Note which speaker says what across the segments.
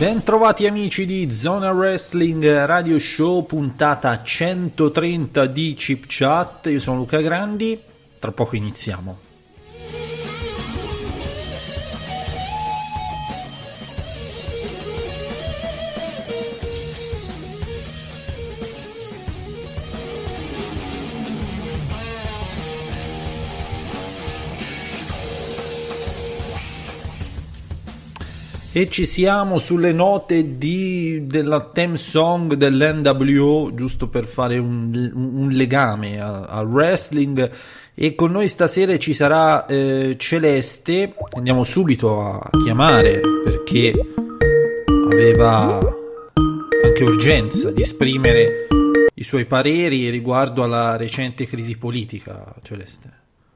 Speaker 1: Bentrovati amici di Zona Wrestling Radio Show, puntata 130 di Chip Chat. Io sono Luca Grandi, tra poco iniziamo. E ci siamo sulle note di, della theme song dell'NWO, giusto per fare un, un legame al wrestling. E con noi stasera ci sarà eh, Celeste. Andiamo subito a chiamare perché aveva anche urgenza di esprimere i suoi pareri riguardo alla recente crisi politica, Celeste.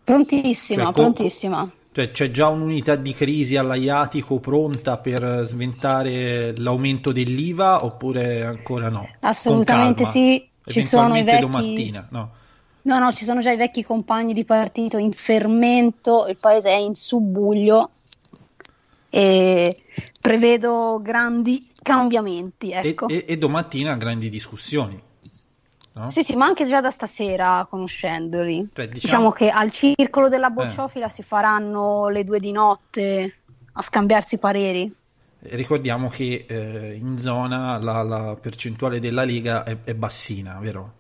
Speaker 2: Prontissima,
Speaker 1: Cioè,
Speaker 2: prontissima.
Speaker 1: Cioè, c'è già un'unità di crisi all'Aiatico pronta per sventare l'aumento dell'IVA oppure ancora no?
Speaker 2: Assolutamente sì, ci sono i vecchi...
Speaker 1: domattina, no?
Speaker 2: No, no, ci sono già i vecchi compagni di partito in fermento, il paese è in subbuglio e prevedo grandi cambiamenti,
Speaker 1: E,
Speaker 2: ecco.
Speaker 1: e- e domattina grandi discussioni. No?
Speaker 2: Sì, sì, ma anche già da stasera, conoscendoli.
Speaker 1: Cioè,
Speaker 2: diciamo...
Speaker 1: diciamo-
Speaker 2: che al circolo della bocciofila si faranno le due di notte a scambiarsi pareri.
Speaker 1: Ricordiamo che eh, in zona la, la percentuale della Lega è, è bassina, vero?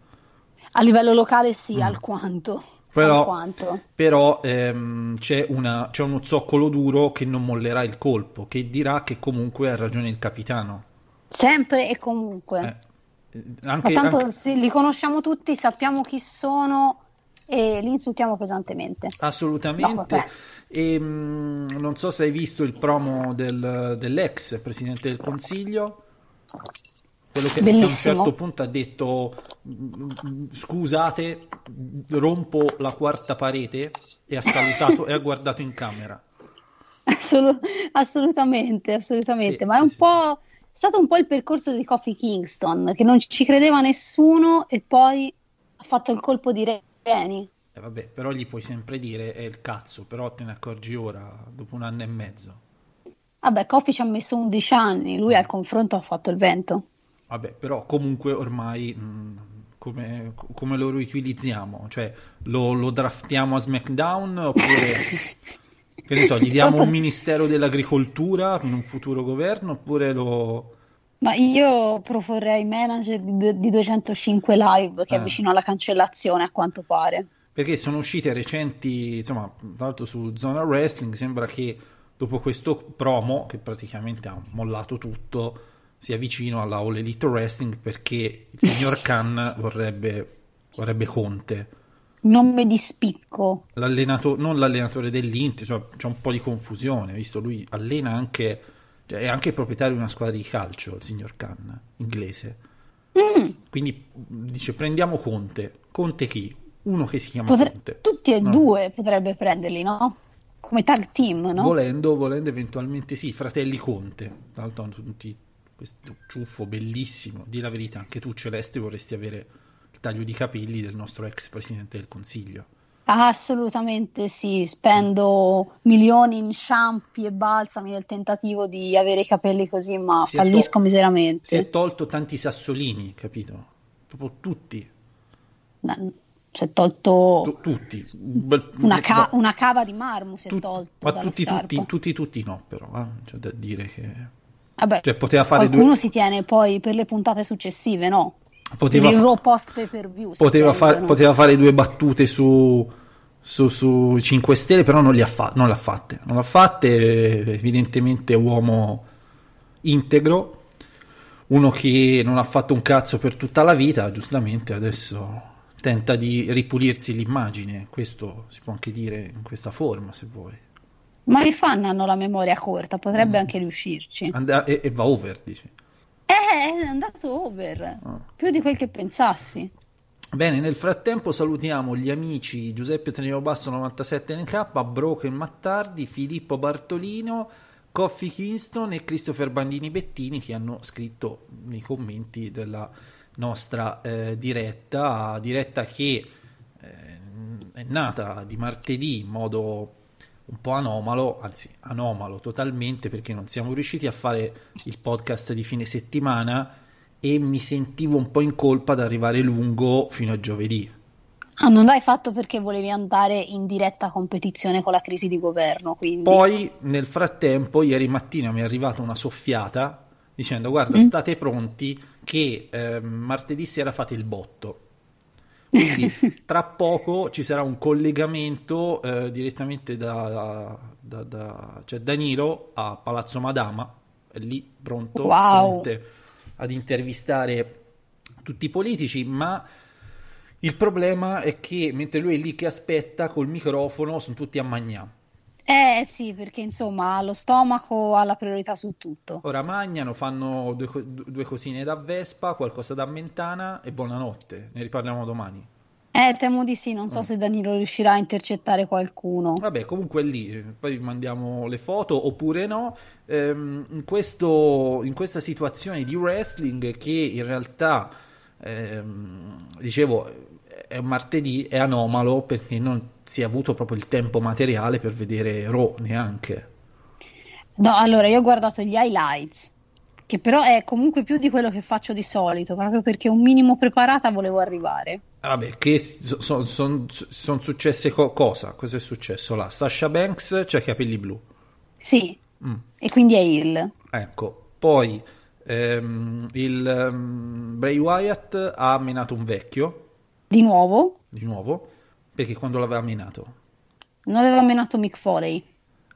Speaker 2: A livello locale sì, alquanto.
Speaker 1: Mm. Però,
Speaker 2: Alquanto.
Speaker 1: però, ehm, c'è, una- c'è uno zoccolo duro che non mollerà il colpo, che dirà che comunque ha ragione il capitano.
Speaker 2: Sempre e comunque.
Speaker 1: Eh,
Speaker 2: Ma
Speaker 1: anche,
Speaker 2: tanto
Speaker 1: anche-
Speaker 2: sì, li conosciamo tutti, sappiamo chi sono e li insultiamo pesantemente.
Speaker 1: assolutamente.
Speaker 2: No.
Speaker 1: E, mh, non so se hai visto il promo del- dell'ex presidente del Consiglio, quello che, che a un
Speaker 2: Bellissimo.
Speaker 1: certo punto ha detto "Mm, scusate, rompo la quarta parete e ha salutato e ha guardato in camera.
Speaker 2: Assolu- assolutamente, assolutamente.
Speaker 1: Sì,
Speaker 2: Ma è
Speaker 1: sì,
Speaker 2: un po'. Stato un po' il percorso di Kofi Kingston, che non ci credeva nessuno e poi ha fatto il colpo di Reni.
Speaker 1: Eh, vabbè, però gli puoi sempre dire è il cazzo, però te ne accorgi ora, dopo un anno e mezzo.
Speaker 2: Vabbè, Kofi ci ha messo 11 anni, lui al confronto ha fatto il vento.
Speaker 1: Vabbè, però comunque ormai mh, come, come lo riutilizziamo? Cioè, lo, lo draftiamo a SmackDown oppure, che ne so, gli diamo un ministero dell'agricoltura in un futuro governo oppure lo...
Speaker 2: Ma io proporrei manager di, di 205 live che
Speaker 1: Eh.
Speaker 2: è vicino alla cancellazione, a quanto pare.
Speaker 1: Perché sono uscite recenti, insomma, tra l'altro su Zona Wrestling, sembra che dopo questo promo, che praticamente ha mollato tutto, sia vicino alla All Elite Wrestling perché il signor Khan vorrebbe, vorrebbe Conte.
Speaker 2: Non me di spicco.
Speaker 1: L'allenato- non l'allenatore dell'Inter, cioè, c'è un po' di confusione, visto lui allena anche, cioè, è anche proprietario di una squadra di calcio, il signor Khan, inglese.
Speaker 2: Mm,
Speaker 1: Quindi dice prendiamo Conte. Conte chi? Uno che si chiama
Speaker 2: potre-
Speaker 1: Conte.
Speaker 2: tutti e
Speaker 1: No.
Speaker 2: due potrebbe prenderli, no? Come tag team, no?
Speaker 1: Volendo, volendo eventualmente sì, fratelli Conte. Tra l'altro hanno tutti questo ciuffo bellissimo. Di la verità, anche tu Celeste vorresti avere taglio di capelli del nostro ex presidente del Consiglio.
Speaker 2: Assolutamente sì, spendo milioni in shampoo e balsami nel tentativo di avere i capelli così, ma
Speaker 1: Si
Speaker 2: fallisco
Speaker 1: to- Si è
Speaker 2: miseramente.
Speaker 1: tolto tanti sassolini, capito? Proprio tutti,
Speaker 2: No, Si è tolto
Speaker 1: tu- tutti.
Speaker 2: Una, ca- una cava di marmo, si è
Speaker 1: tut-
Speaker 2: tolto
Speaker 1: ma tutti, tutti, tutti, tutti no, però, eh, c'è da dire che...
Speaker 2: Vabbè,
Speaker 1: Cioè, poteva fare
Speaker 2: qualcuno
Speaker 1: due...
Speaker 2: si tiene poi per le puntate successive, no?
Speaker 1: Poteva, fa-
Speaker 2: post pay per view.
Speaker 1: poteva, fare, poteva fare due battute su, su, su 5 Stelle, però non, li ha fa- non l'ha fatte. Non l'ha fatte, evidentemente uomo integro, uno che non ha fatto un cazzo per tutta la vita, giustamente adesso tenta di ripulirsi l'immagine, questo si può anche dire in questa forma se vuoi.
Speaker 2: Ma i fan hanno la memoria corta,
Speaker 1: Mm.
Speaker 2: potrebbe anche riuscirci.
Speaker 1: And- e, e va over, dici.
Speaker 2: Eh, è andato over,
Speaker 1: Ah.
Speaker 2: più di quel che pensassi.
Speaker 1: Bene, nel frattempo salutiamo gli amici Giuseppe Trenino Basso 97NK, Broken Mattardi, Filippo Bartolino, Coffee Kingston e Christopher Bandini Bettini che hanno scritto nei commenti della nostra eh, diretta, diretta che eh, è nata di martedì in modo un po' anomalo, anzi anomalo totalmente perché non siamo riusciti a fare il podcast di fine settimana e mi sentivo un po' in colpa ad arrivare lungo fino a giovedì.
Speaker 2: Ah, non l'hai fatto perché volevi andare in diretta competizione con la crisi di governo, quindi...
Speaker 1: Poi nel frattempo, ieri mattina mi è arrivata una soffiata dicendo guarda
Speaker 2: Mm.
Speaker 1: state pronti che ehm, martedì sera fate il botto. Quindi tra poco ci sarà un collegamento eh, direttamente da, da- da- cioè Danilo a Palazzo Madama, è lì pronto
Speaker 2: Wow.
Speaker 1: ad intervistare tutti i politici, ma il problema è che mentre lui è lì che aspetta col microfono sono tutti a magnà.
Speaker 2: Eh sì, perché insomma lo stomaco ha la priorità su tutto.
Speaker 1: Ora mangiano, fanno due, due cosine da Vespa, qualcosa da Mentana e buonanotte. Ne riparliamo domani.
Speaker 2: Eh, temo di sì, non so
Speaker 1: Mm.
Speaker 2: se Danilo riuscirà a intercettare qualcuno.
Speaker 1: Vabbè, comunque lì, poi mandiamo le foto oppure no. Ehm, in, questo- in questa situazione di wrestling che in realtà, ehm, dicevo, è un martedì, è anomalo perché non si è avuto proprio il tempo materiale per vedere Raw neanche.
Speaker 2: No, allora io ho guardato gli highlights che però è comunque più di quello che faccio di solito, proprio perché un minimo preparata volevo arrivare.
Speaker 1: Vabbè, che sono son, son successe co- cosa? Cosa è successo là? Sasha Banks c'ha i capelli blu.
Speaker 2: Sì, e quindi è il.
Speaker 1: Ecco, poi ehm, il um, Bray Wyatt ha menato un vecchio,
Speaker 2: Di nuovo,
Speaker 1: di nuovo, perché quando l'aveva menato?
Speaker 2: non aveva menato Mick Foley.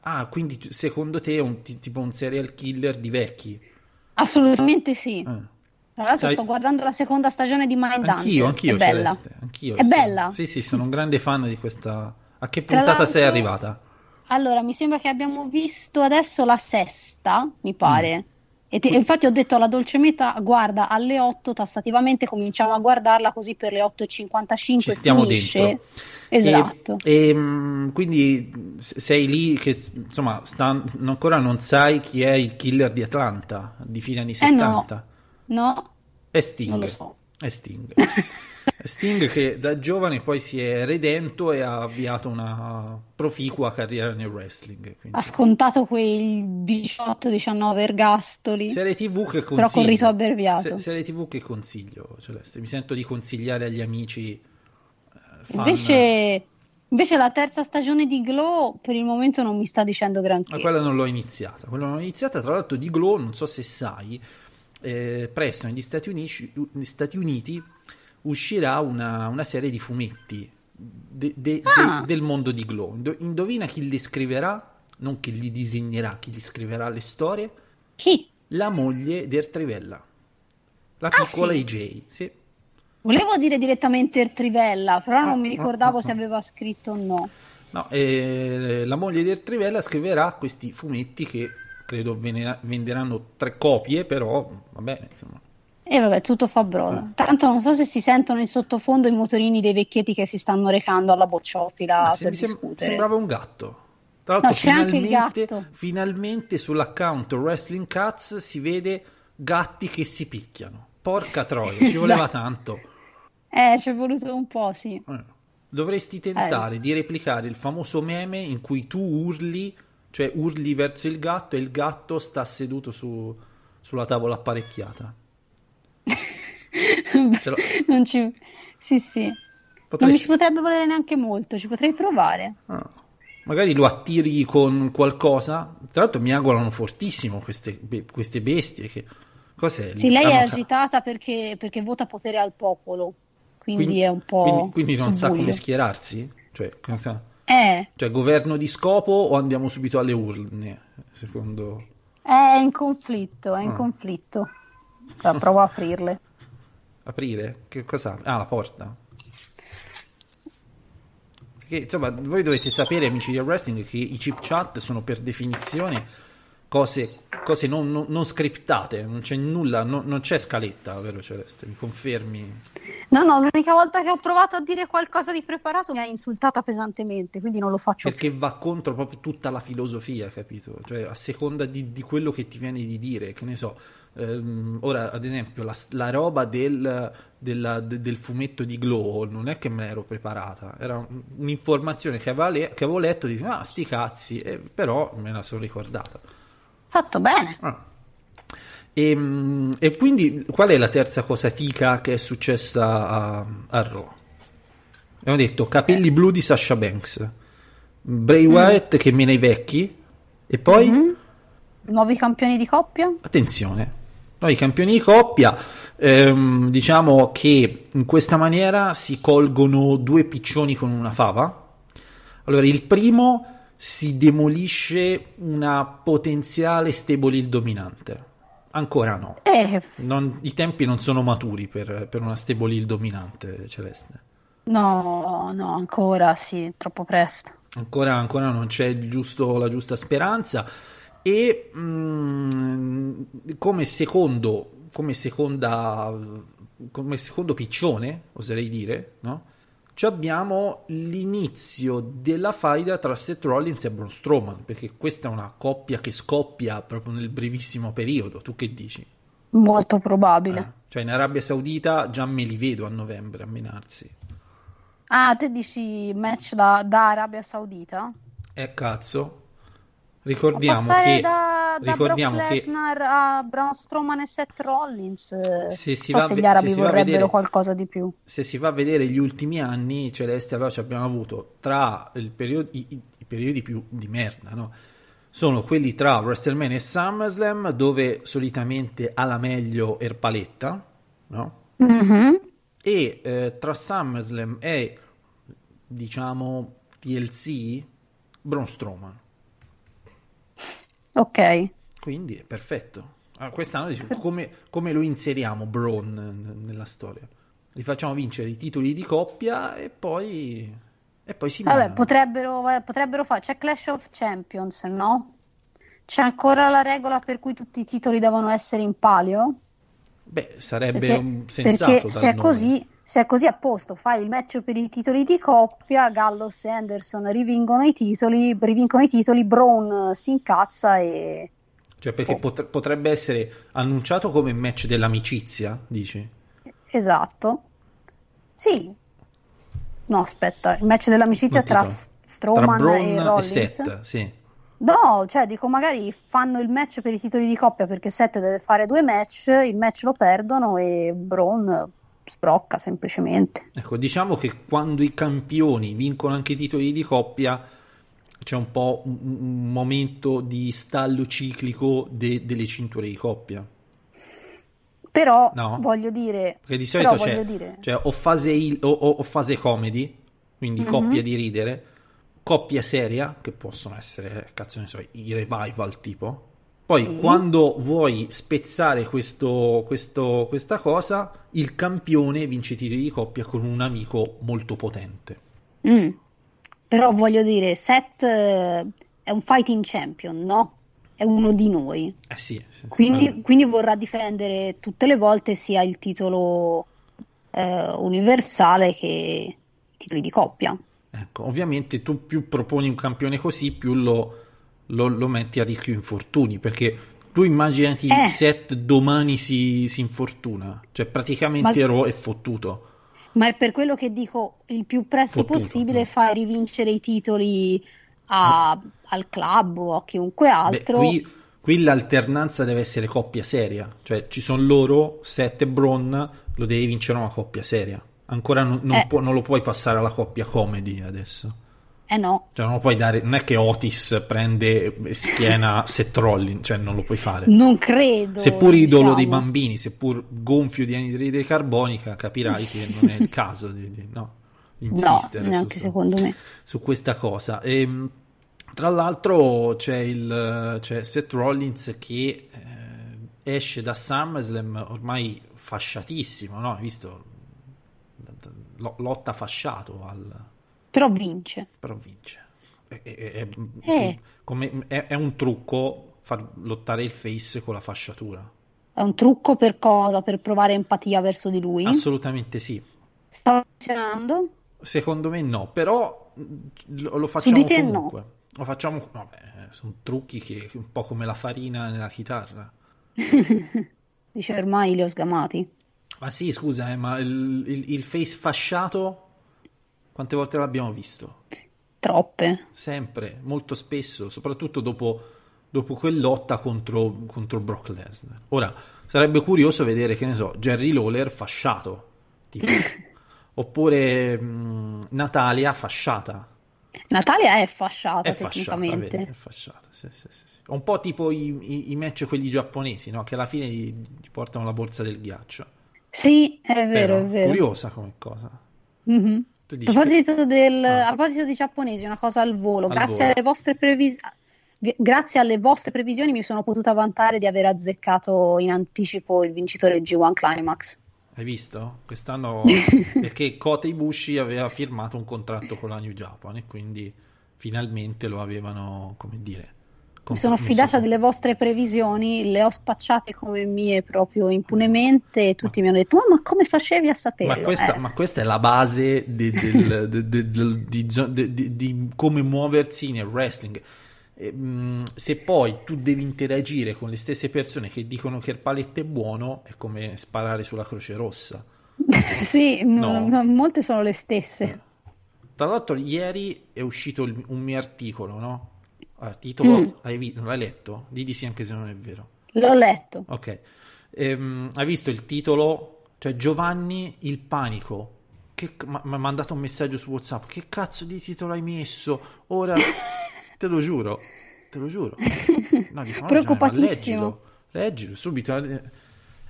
Speaker 1: Ah, quindi secondo te è un, ti- tipo un serial killer di vecchi?
Speaker 2: Assolutamente sì.
Speaker 1: Eh.
Speaker 2: Tra l'altro
Speaker 1: Sai-
Speaker 2: sto guardando la seconda stagione di Mindhunter.
Speaker 1: Anch'io, anch'io,
Speaker 2: è bella.
Speaker 1: Anch'io.
Speaker 2: È
Speaker 1: sì.
Speaker 2: bella?
Speaker 1: Sì, sì, sono un grande fan di questa... A che puntata sei arrivata?
Speaker 2: Allora, mi sembra che abbiamo visto adesso la sesta, mi pare.
Speaker 1: Mm.
Speaker 2: E te- infatti ho detto alla dolce meta, guarda, alle 8 tassativamente cominciamo a guardarla così per le 8.55
Speaker 1: Ci stiamo
Speaker 2: finisce.
Speaker 1: dentro.
Speaker 2: Esatto.
Speaker 1: E, e, mh, quindi sei lì che insomma sta- ancora non sai chi è il killer di Atlanta di fine anni
Speaker 2: Eh no,
Speaker 1: 70.
Speaker 2: no,
Speaker 1: È Sting.
Speaker 2: non lo so.
Speaker 1: È Sting. Sting che da giovane poi si è redento e ha avviato una proficua carriera nel wrestling. quindi-
Speaker 2: Ha scontato quei 18-19 ergastoli.
Speaker 1: Serie TV che
Speaker 2: Però
Speaker 1: consiglio.
Speaker 2: con rito abbreviato.
Speaker 1: Se- serie TV che consiglio, Celeste. Mi sento di consigliare agli amici eh.
Speaker 2: Invece, invece la terza stagione di Glow per il momento non mi sta dicendo granché.
Speaker 1: Ma quella non l'ho iniziata. Quella non l'ho iniziata, tra l'altro di Glow, non so se sai, eh, presto negli Stati Uniti, negli Stati Uniti uscirà una, una serie di fumetti de- de- de-
Speaker 2: Ah.
Speaker 1: del mondo di Glow. Indo- indovina chi li scriverà? Non chi li disegnerà, chi li scriverà le storie?
Speaker 2: Chi?
Speaker 1: La moglie di Ertrivella. La
Speaker 2: Ah,
Speaker 1: piccola
Speaker 2: sì?
Speaker 1: AJ, sì.
Speaker 2: Volevo dire direttamente Ertrivella, però non mi
Speaker 1: Ah,
Speaker 2: ricordavo
Speaker 1: ah,
Speaker 2: se
Speaker 1: ah.
Speaker 2: aveva scritto o no.
Speaker 1: No, eh, la moglie di Ertrivella scriverà questi fumetti che credo venderanno tre copie, però va bene, insomma.
Speaker 2: E vabbè, tutto fa brodo.
Speaker 1: Ah.
Speaker 2: Tanto non so se si sentono in sottofondo i motorini dei vecchietti che si stanno recando alla bocciofila
Speaker 1: se-
Speaker 2: per discutere.
Speaker 1: sembrava un gatto. Tra l'altro,
Speaker 2: No, c'è anche il gatto.
Speaker 1: finalmente sull'account Wrestling Cats si vede gatti che si picchiano. Porca troia, ci voleva
Speaker 2: Esatto.
Speaker 1: tanto.
Speaker 2: Eh, ci è voluto un po', sì.
Speaker 1: Eh, Dovresti tentare
Speaker 2: Eh.
Speaker 1: di replicare il famoso meme in cui tu urli, cioè urli verso il gatto e il gatto sta seduto su- sulla tavola apparecchiata.
Speaker 2: Non ci... Sì, sì. Non mi
Speaker 1: Potresti-
Speaker 2: ci potrebbe volere neanche molto, ci potrei provare.
Speaker 1: Ah. Magari lo attiri con qualcosa. Tra l'altro miagolano fortissimo queste, be- queste bestie. Che... Cos'è?
Speaker 2: Sì, lei è agitata perché, perché vota potere al popolo, quindi,
Speaker 1: Quindi,
Speaker 2: è un po'
Speaker 1: quindi- quindi non sa come schierarsi? Cioè, cosa-
Speaker 2: Eh,
Speaker 1: cioè, governo di scopo o andiamo subito alle urne? Secondo...
Speaker 2: è in conflitto, è in
Speaker 1: Ah.
Speaker 2: conflitto. Allora, provo a aprirle.
Speaker 1: Aprire? Che cosa? Ah, la porta. Perché, insomma, voi dovete sapere, amici del wrestling, che i chip chat sono per definizione cose, cose non, non- non scriptate, non c'è nulla, non, non c'è scaletta, vero Celeste? Mi confermi?
Speaker 2: No, no, l'unica volta che ho provato a dire qualcosa di preparato mi ha insultata pesantemente, quindi non lo faccio più.
Speaker 1: Perché va contro proprio tutta la filosofia, capito? Cioè, a seconda di, di quello che ti viene di dire, che ne so. ehm, ora, ad esempio, la, la roba del, della- de- del fumetto di Glow non è che me l'ero preparata, era un- un'informazione che avevo, le- che avevo letto dicevo, ah, sti cazzi, e però me la sono ricordata.
Speaker 2: Fatto bene.
Speaker 1: Ah. E, mm, e quindi, qual è la terza cosa fica che è successa a, a Raw? Abbiamo detto capelli blu di Sasha Banks, Bray Wyatt che mena i vecchi, e poi,
Speaker 2: Nuovi campioni di coppia?
Speaker 1: attenzione, noi campioni di coppia, ehm, diciamo che in questa maniera si colgono due piccioni con una fava. Allora, il primo si demolisce una potenziale stable il dominante. Ancora no.
Speaker 2: Eh,
Speaker 1: Non- I tempi non sono maturi per, per una stable il dominante, Celeste.
Speaker 2: no, no, ancora sì, troppo presto.
Speaker 1: Ancora, ancora non c'è il giusto- la giusta speranza. E mm, come secondo, come seconda, come secondo piccione, oserei dire, no? Ci abbiamo l'inizio della faida tra Seth Rollins e Braun Strowman, perché questa è una coppia che scoppia proprio nel brevissimo periodo. Tu che dici?
Speaker 2: Molto probabile.
Speaker 1: Eh, Cioè in Arabia Saudita già me li vedo a novembre a menarsi.
Speaker 2: Ah, te dici match da, da Arabia Saudita?
Speaker 1: Eh cazzo. Ricordiamo che
Speaker 2: da- da, da Brock
Speaker 1: ricordiamo che
Speaker 2: Lesnar a Braun Strowman e Seth Rollins. eh,
Speaker 1: se si
Speaker 2: so
Speaker 1: va a
Speaker 2: se gli arabi
Speaker 1: se
Speaker 2: vorrebbero
Speaker 1: vedere-
Speaker 2: qualcosa di più.
Speaker 1: se si va a vedere gli ultimi anni, Celeste, allora ci abbiamo avuto tra il periodo, i, i- i periodi più di merda, no? Sono quelli tra WrestleMania e SummerSlam, dove solitamente ha la meglio Erpaletta, no?
Speaker 2: Mhm.
Speaker 1: E eh, tra SummerSlam e, diciamo, TLC, Braun Strowman.
Speaker 2: Ok.
Speaker 1: Quindi è perfetto. Ah, quest'anno dici, come, come lo inseriamo Braun nella storia? Li facciamo vincere i titoli di coppia e poi, e poi si
Speaker 2: Vabbè, potrebbero, potrebbero fare. C'è Clash of Champions, no? C'è ancora la regola per cui tutti i titoli devono essere in palio?
Speaker 1: Beh, sarebbe
Speaker 2: Perché,
Speaker 1: un sensato
Speaker 2: perché se è
Speaker 1: nome.
Speaker 2: così, se è così a posto, fai il match per i titoli di coppia, Gallows e Anderson rivincono i titoli, rivincono i titoli, Braun si incazza e
Speaker 1: Cioè, perché
Speaker 2: Oh.
Speaker 1: pot- potrebbe essere annunciato come match dell'amicizia, dici?
Speaker 2: esatto. Sì. No, aspetta, il match dell'amicizia tra Strowman
Speaker 1: Tra
Speaker 2: e
Speaker 1: e
Speaker 2: Rollins.
Speaker 1: Seth, sì.
Speaker 2: No, cioè dico magari fanno il match per i titoli di coppia perché Seth deve fare due match, il match lo perdono e Braun sbrocca semplicemente.
Speaker 1: Ecco, diciamo che quando i campioni vincono anche i titoli di coppia c'è un po' un, un momento di stallo ciclico de- delle cinture di coppia.
Speaker 2: Però
Speaker 1: No?
Speaker 2: voglio dire,
Speaker 1: Perché di solito c'è,
Speaker 2: dire,
Speaker 1: c'è o, fase il- o- o- o fase comedy, quindi
Speaker 2: Mhm.
Speaker 1: coppia di ridere, coppia seria, che possono essere, cazzo ne so, i revival tipo. Poi
Speaker 2: Sì.
Speaker 1: quando vuoi spezzare questo, questo- questa cosa, il campione vince i titoli di coppia con un amico molto potente.
Speaker 2: Mm. Però voglio dire, Seth eh, è un fighting champion, no? È uno di noi.
Speaker 1: Eh sì, sì, sì.
Speaker 2: Quindi, quindi vorrà difendere tutte le volte sia il titolo eh, universale che i titoli di coppia.
Speaker 1: Ecco, ovviamente tu più proponi un campione così, più lo, lo- lo metti a rischio infortuni, perché tu immaginati
Speaker 2: Eh.
Speaker 1: Seth domani si, si infortuna, cioè praticamente
Speaker 2: Ma-
Speaker 1: è fottuto.
Speaker 2: Ma è per quello che dico il più presto
Speaker 1: Fottuto,
Speaker 2: possibile
Speaker 1: mm.
Speaker 2: fai rivincere i titoli a- al club o a chiunque
Speaker 1: Beh,
Speaker 2: altro.
Speaker 1: qui, qui l'alternanza deve essere coppia seria, cioè ci sono loro, Seth e Braun, lo devi vincere una coppia seria. Ancora non, non
Speaker 2: Eh.
Speaker 1: può- non lo puoi passare alla coppia comedy adesso.
Speaker 2: Eh no,
Speaker 1: Cioè non puoi dare, non è che Otis prende schiena Seth Rollins, cioè non lo puoi fare.
Speaker 2: non credo.
Speaker 1: Seppur idolo
Speaker 2: diciamo.
Speaker 1: dei bambini, seppur gonfio di anidride carbonica, capirai che non è il caso di, di- no, di
Speaker 2: No,
Speaker 1: insistere
Speaker 2: neanche
Speaker 1: su,
Speaker 2: secondo me.
Speaker 1: su questa cosa. E, tra l'altro c'è, il, c'è Seth Rollins che eh, esce da SummerSlam ormai fasciatissimo, no? Hai visto? Lo- Lotta fasciato al,
Speaker 2: Però vince.
Speaker 1: però vince. È, è- è-
Speaker 2: Eh.
Speaker 1: come- è- un trucco far lottare il face con la fasciatura.
Speaker 2: È un trucco per cosa? Per provare empatia verso di lui?
Speaker 1: Assolutamente sì.
Speaker 2: Sta funzionando?
Speaker 1: Secondo me no, però lo, lo facciamo comunque. Lo facciamo, vabbè, sono trucchi che un po' come la farina nella chitarra.
Speaker 2: Dice ormai li ho sgamati.
Speaker 1: Ma sì, scusa, eh, ma il, il- il face fasciato quante volte l'abbiamo visto?
Speaker 2: Troppe.
Speaker 1: Sempre, molto spesso, soprattutto dopo, dopo quell'lotta contro, contro Brock Lesnar. Ora, sarebbe curioso vedere, che ne so, Jerry Lawler fasciato, tipo. oppure mh, Natalia fasciata.
Speaker 2: Natalia è fasciata
Speaker 1: È fasciata,
Speaker 2: tecnicamente.
Speaker 1: è fasciata, sì, sì, sì, sì. Un po' tipo i, i- i match quelli giapponesi, no? Che alla fine gli, gli portano la borsa del ghiaccio.
Speaker 2: Sì, è vero,
Speaker 1: Però,
Speaker 2: è vero.
Speaker 1: Curiosa come cosa.
Speaker 2: Mhm.
Speaker 1: Tu
Speaker 2: A
Speaker 1: dici
Speaker 2: proposito, del,
Speaker 1: Ah.
Speaker 2: a proposito dei giapponesi, una cosa al volo.
Speaker 1: Al
Speaker 2: grazie,
Speaker 1: volo.
Speaker 2: Alle vostre previs- vi- grazie alle vostre previsioni mi sono potuta vantare di aver azzeccato in anticipo il vincitore G1 Climax.
Speaker 1: Hai visto? Quest'anno perché Kota Ibushi aveva firmato un contratto con la New Japan e quindi finalmente lo avevano, come dire,
Speaker 2: Mi sono
Speaker 1: messo
Speaker 2: fidata
Speaker 1: su-
Speaker 2: delle vostre previsioni, le ho spacciate come mie proprio impunemente e tutti mi hanno detto: "Ma, ma come facevi a saperlo?
Speaker 1: Ma questa,
Speaker 2: Eh,
Speaker 1: ma questa è la base de- del- de- de- del- di, di- di come muoversi nel wrestling. Mh, se poi tu devi interagire con le stesse persone che dicono che il paletto è buono, è come sparare sulla Croce Rossa.
Speaker 2: sì, m-
Speaker 1: No.
Speaker 2: m- molte sono le stesse.
Speaker 1: Tra l'altro, ieri è uscito il- un mio articolo, no? Allora, titolo,
Speaker 2: Mm.
Speaker 1: hai non l'hai letto? Di di sì anche se non è vero.
Speaker 2: L'ho letto.
Speaker 1: Ok. Ehm, hai visto il titolo? Cioè Giovanni il panico. Che ma- mi ha mandato un messaggio su WhatsApp. Che cazzo di titolo hai messo? Ora te lo giuro. Te lo giuro. No, dico, no,
Speaker 2: Preoccupatissimo.
Speaker 1: leggilo. Leggilo subito. eh,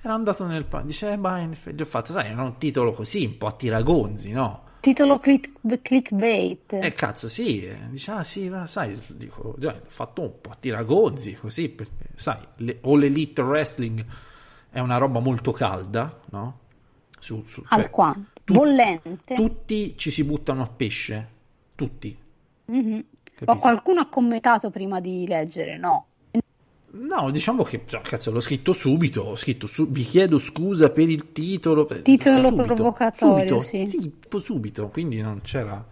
Speaker 1: Era andato nel panico. Dice, eh, ma in effetti ho fatto, sai, era un titolo così, un po' a tiragonzi, no?
Speaker 2: Titolo click- clickbait.
Speaker 1: Eh cazzo sì, eh. dice ah sì, ma sai, dico, già, ho fatto un po' a tiragonzi così, perché sai, le, All Elite Wrestling è una roba molto calda, no? Su, su- cioè,
Speaker 2: Alquanto.
Speaker 1: tu-
Speaker 2: Bollente.
Speaker 1: Tutti ci si buttano a pesce, tutti.
Speaker 2: Mhm. O qualcuno ha commentato prima di leggere, no?
Speaker 1: No, diciamo che, cioè, cazzo, l'ho scritto subito, ho scritto, su- vi chiedo scusa per il titolo. per-
Speaker 2: Titolo
Speaker 1: subito,
Speaker 2: provocatorio,
Speaker 1: subito,
Speaker 2: sì.
Speaker 1: tipo subito, quindi non c'era...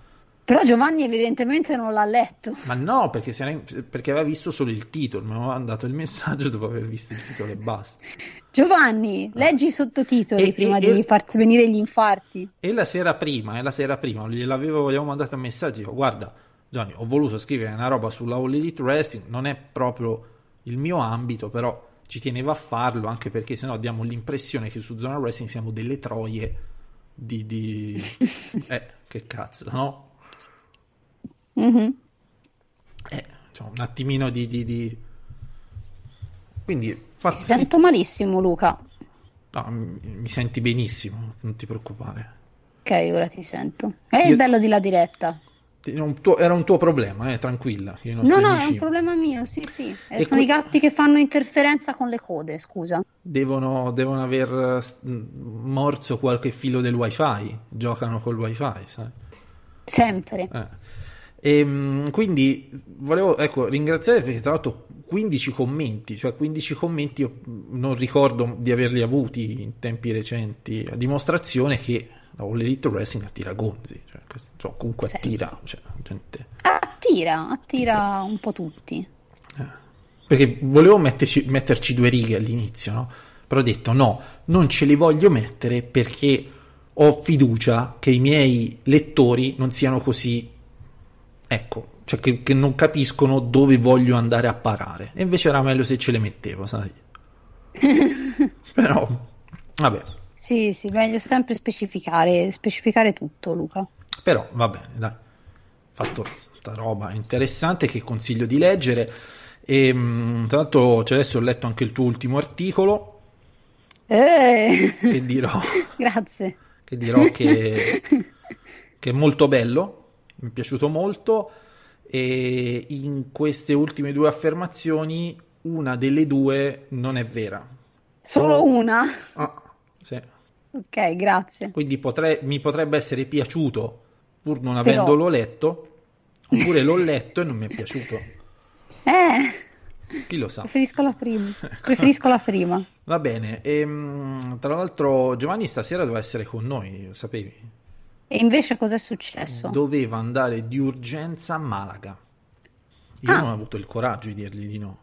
Speaker 2: Però Giovanni evidentemente non l'ha letto.
Speaker 1: Ma no, perché, ne- perché aveva visto solo il titolo, mi aveva mandato il messaggio dopo aver visto il titolo e basta.
Speaker 2: Giovanni, leggi i sottotitoli
Speaker 1: E-
Speaker 2: prima
Speaker 1: e-
Speaker 2: di
Speaker 1: e-
Speaker 2: farti venire gli infarti.
Speaker 1: E la sera prima, e la sera prima, gliel'avevo, gli avevo mandato un messaggio, dico, guarda, Gianni, ho voluto scrivere una roba sulla All Elite Wrestling, non è proprio il mio ambito, però ci tenevo a farlo, anche perché sennò diamo l'impressione che su Zona Wrestling siamo delle troie di... di... eh, che cazzo, no?
Speaker 2: Mhm.
Speaker 1: Eh, cioè, un attimino di... di, di... Quindi,
Speaker 2: Ti sento malissimo, Luca.
Speaker 1: no, mi, mi senti benissimo, non ti preoccupare.
Speaker 2: Ok, ora ti sento. È il
Speaker 1: Io-
Speaker 2: bello di la diretta.
Speaker 1: Era un tuo, era un tuo problema, eh, tranquilla. i
Speaker 2: No, no, è
Speaker 1: amici
Speaker 2: un problema mio, sì, sì. E
Speaker 1: E
Speaker 2: sono i
Speaker 1: que-
Speaker 2: gatti che fanno interferenza con le code, scusa.
Speaker 1: devono, devono aver eh, morso qualche filo del wifi, giocano col wifi, sai?
Speaker 2: Sempre.
Speaker 1: Eh. Ehm, quindi volevo ecco, ringraziare perché tra l'altro 15 commenti, cioè 15 commenti io non ricordo di averli avuti in tempi recenti, a dimostrazione che la All Elite Wrestling attira gonzi, cioè, questo- cioè, comunque
Speaker 2: Sì.
Speaker 1: attira, cioè, gente...
Speaker 2: Attira, attira un po' tutti.
Speaker 1: Perché volevo metterci, metterci due righe all'inizio, no? Però ho detto no, non ce le voglio mettere perché ho fiducia che i miei lettori non siano così, ecco, cioè che, che non capiscono dove voglio andare a parare. E invece era meglio se ce le mettevo, sai? Però, vabbè,
Speaker 2: Sì, sì, meglio sempre specificare, specificare tutto, Luca.
Speaker 1: però va bene, dai. Fatto questa roba interessante che consiglio di leggere. E, mh, tra l'altro, cioè, adesso ho letto anche il tuo ultimo articolo.
Speaker 2: Eh,
Speaker 1: che dirò
Speaker 2: grazie.
Speaker 1: che, dirò che, che è molto bello, mi è piaciuto molto e in queste ultime due affermazioni una delle due non è vera.
Speaker 2: Solo una?
Speaker 1: Ah, sì.
Speaker 2: Ok, grazie.
Speaker 1: Quindi potrei- mi potrebbe essere piaciuto pur non
Speaker 2: Però-
Speaker 1: avendolo letto, oppure l'ho letto e non mi è piaciuto.
Speaker 2: Eh,
Speaker 1: Chi lo sa?
Speaker 2: preferisco la prima. Preferisco la prima.
Speaker 1: Va bene, ehm, tra l'altro Giovanni stasera doveva essere con noi, lo sapevi?
Speaker 2: E invece cos'è successo?
Speaker 1: doveva andare di urgenza a Malaga. Io
Speaker 2: Ah.
Speaker 1: non ho avuto il coraggio di dirgli di no.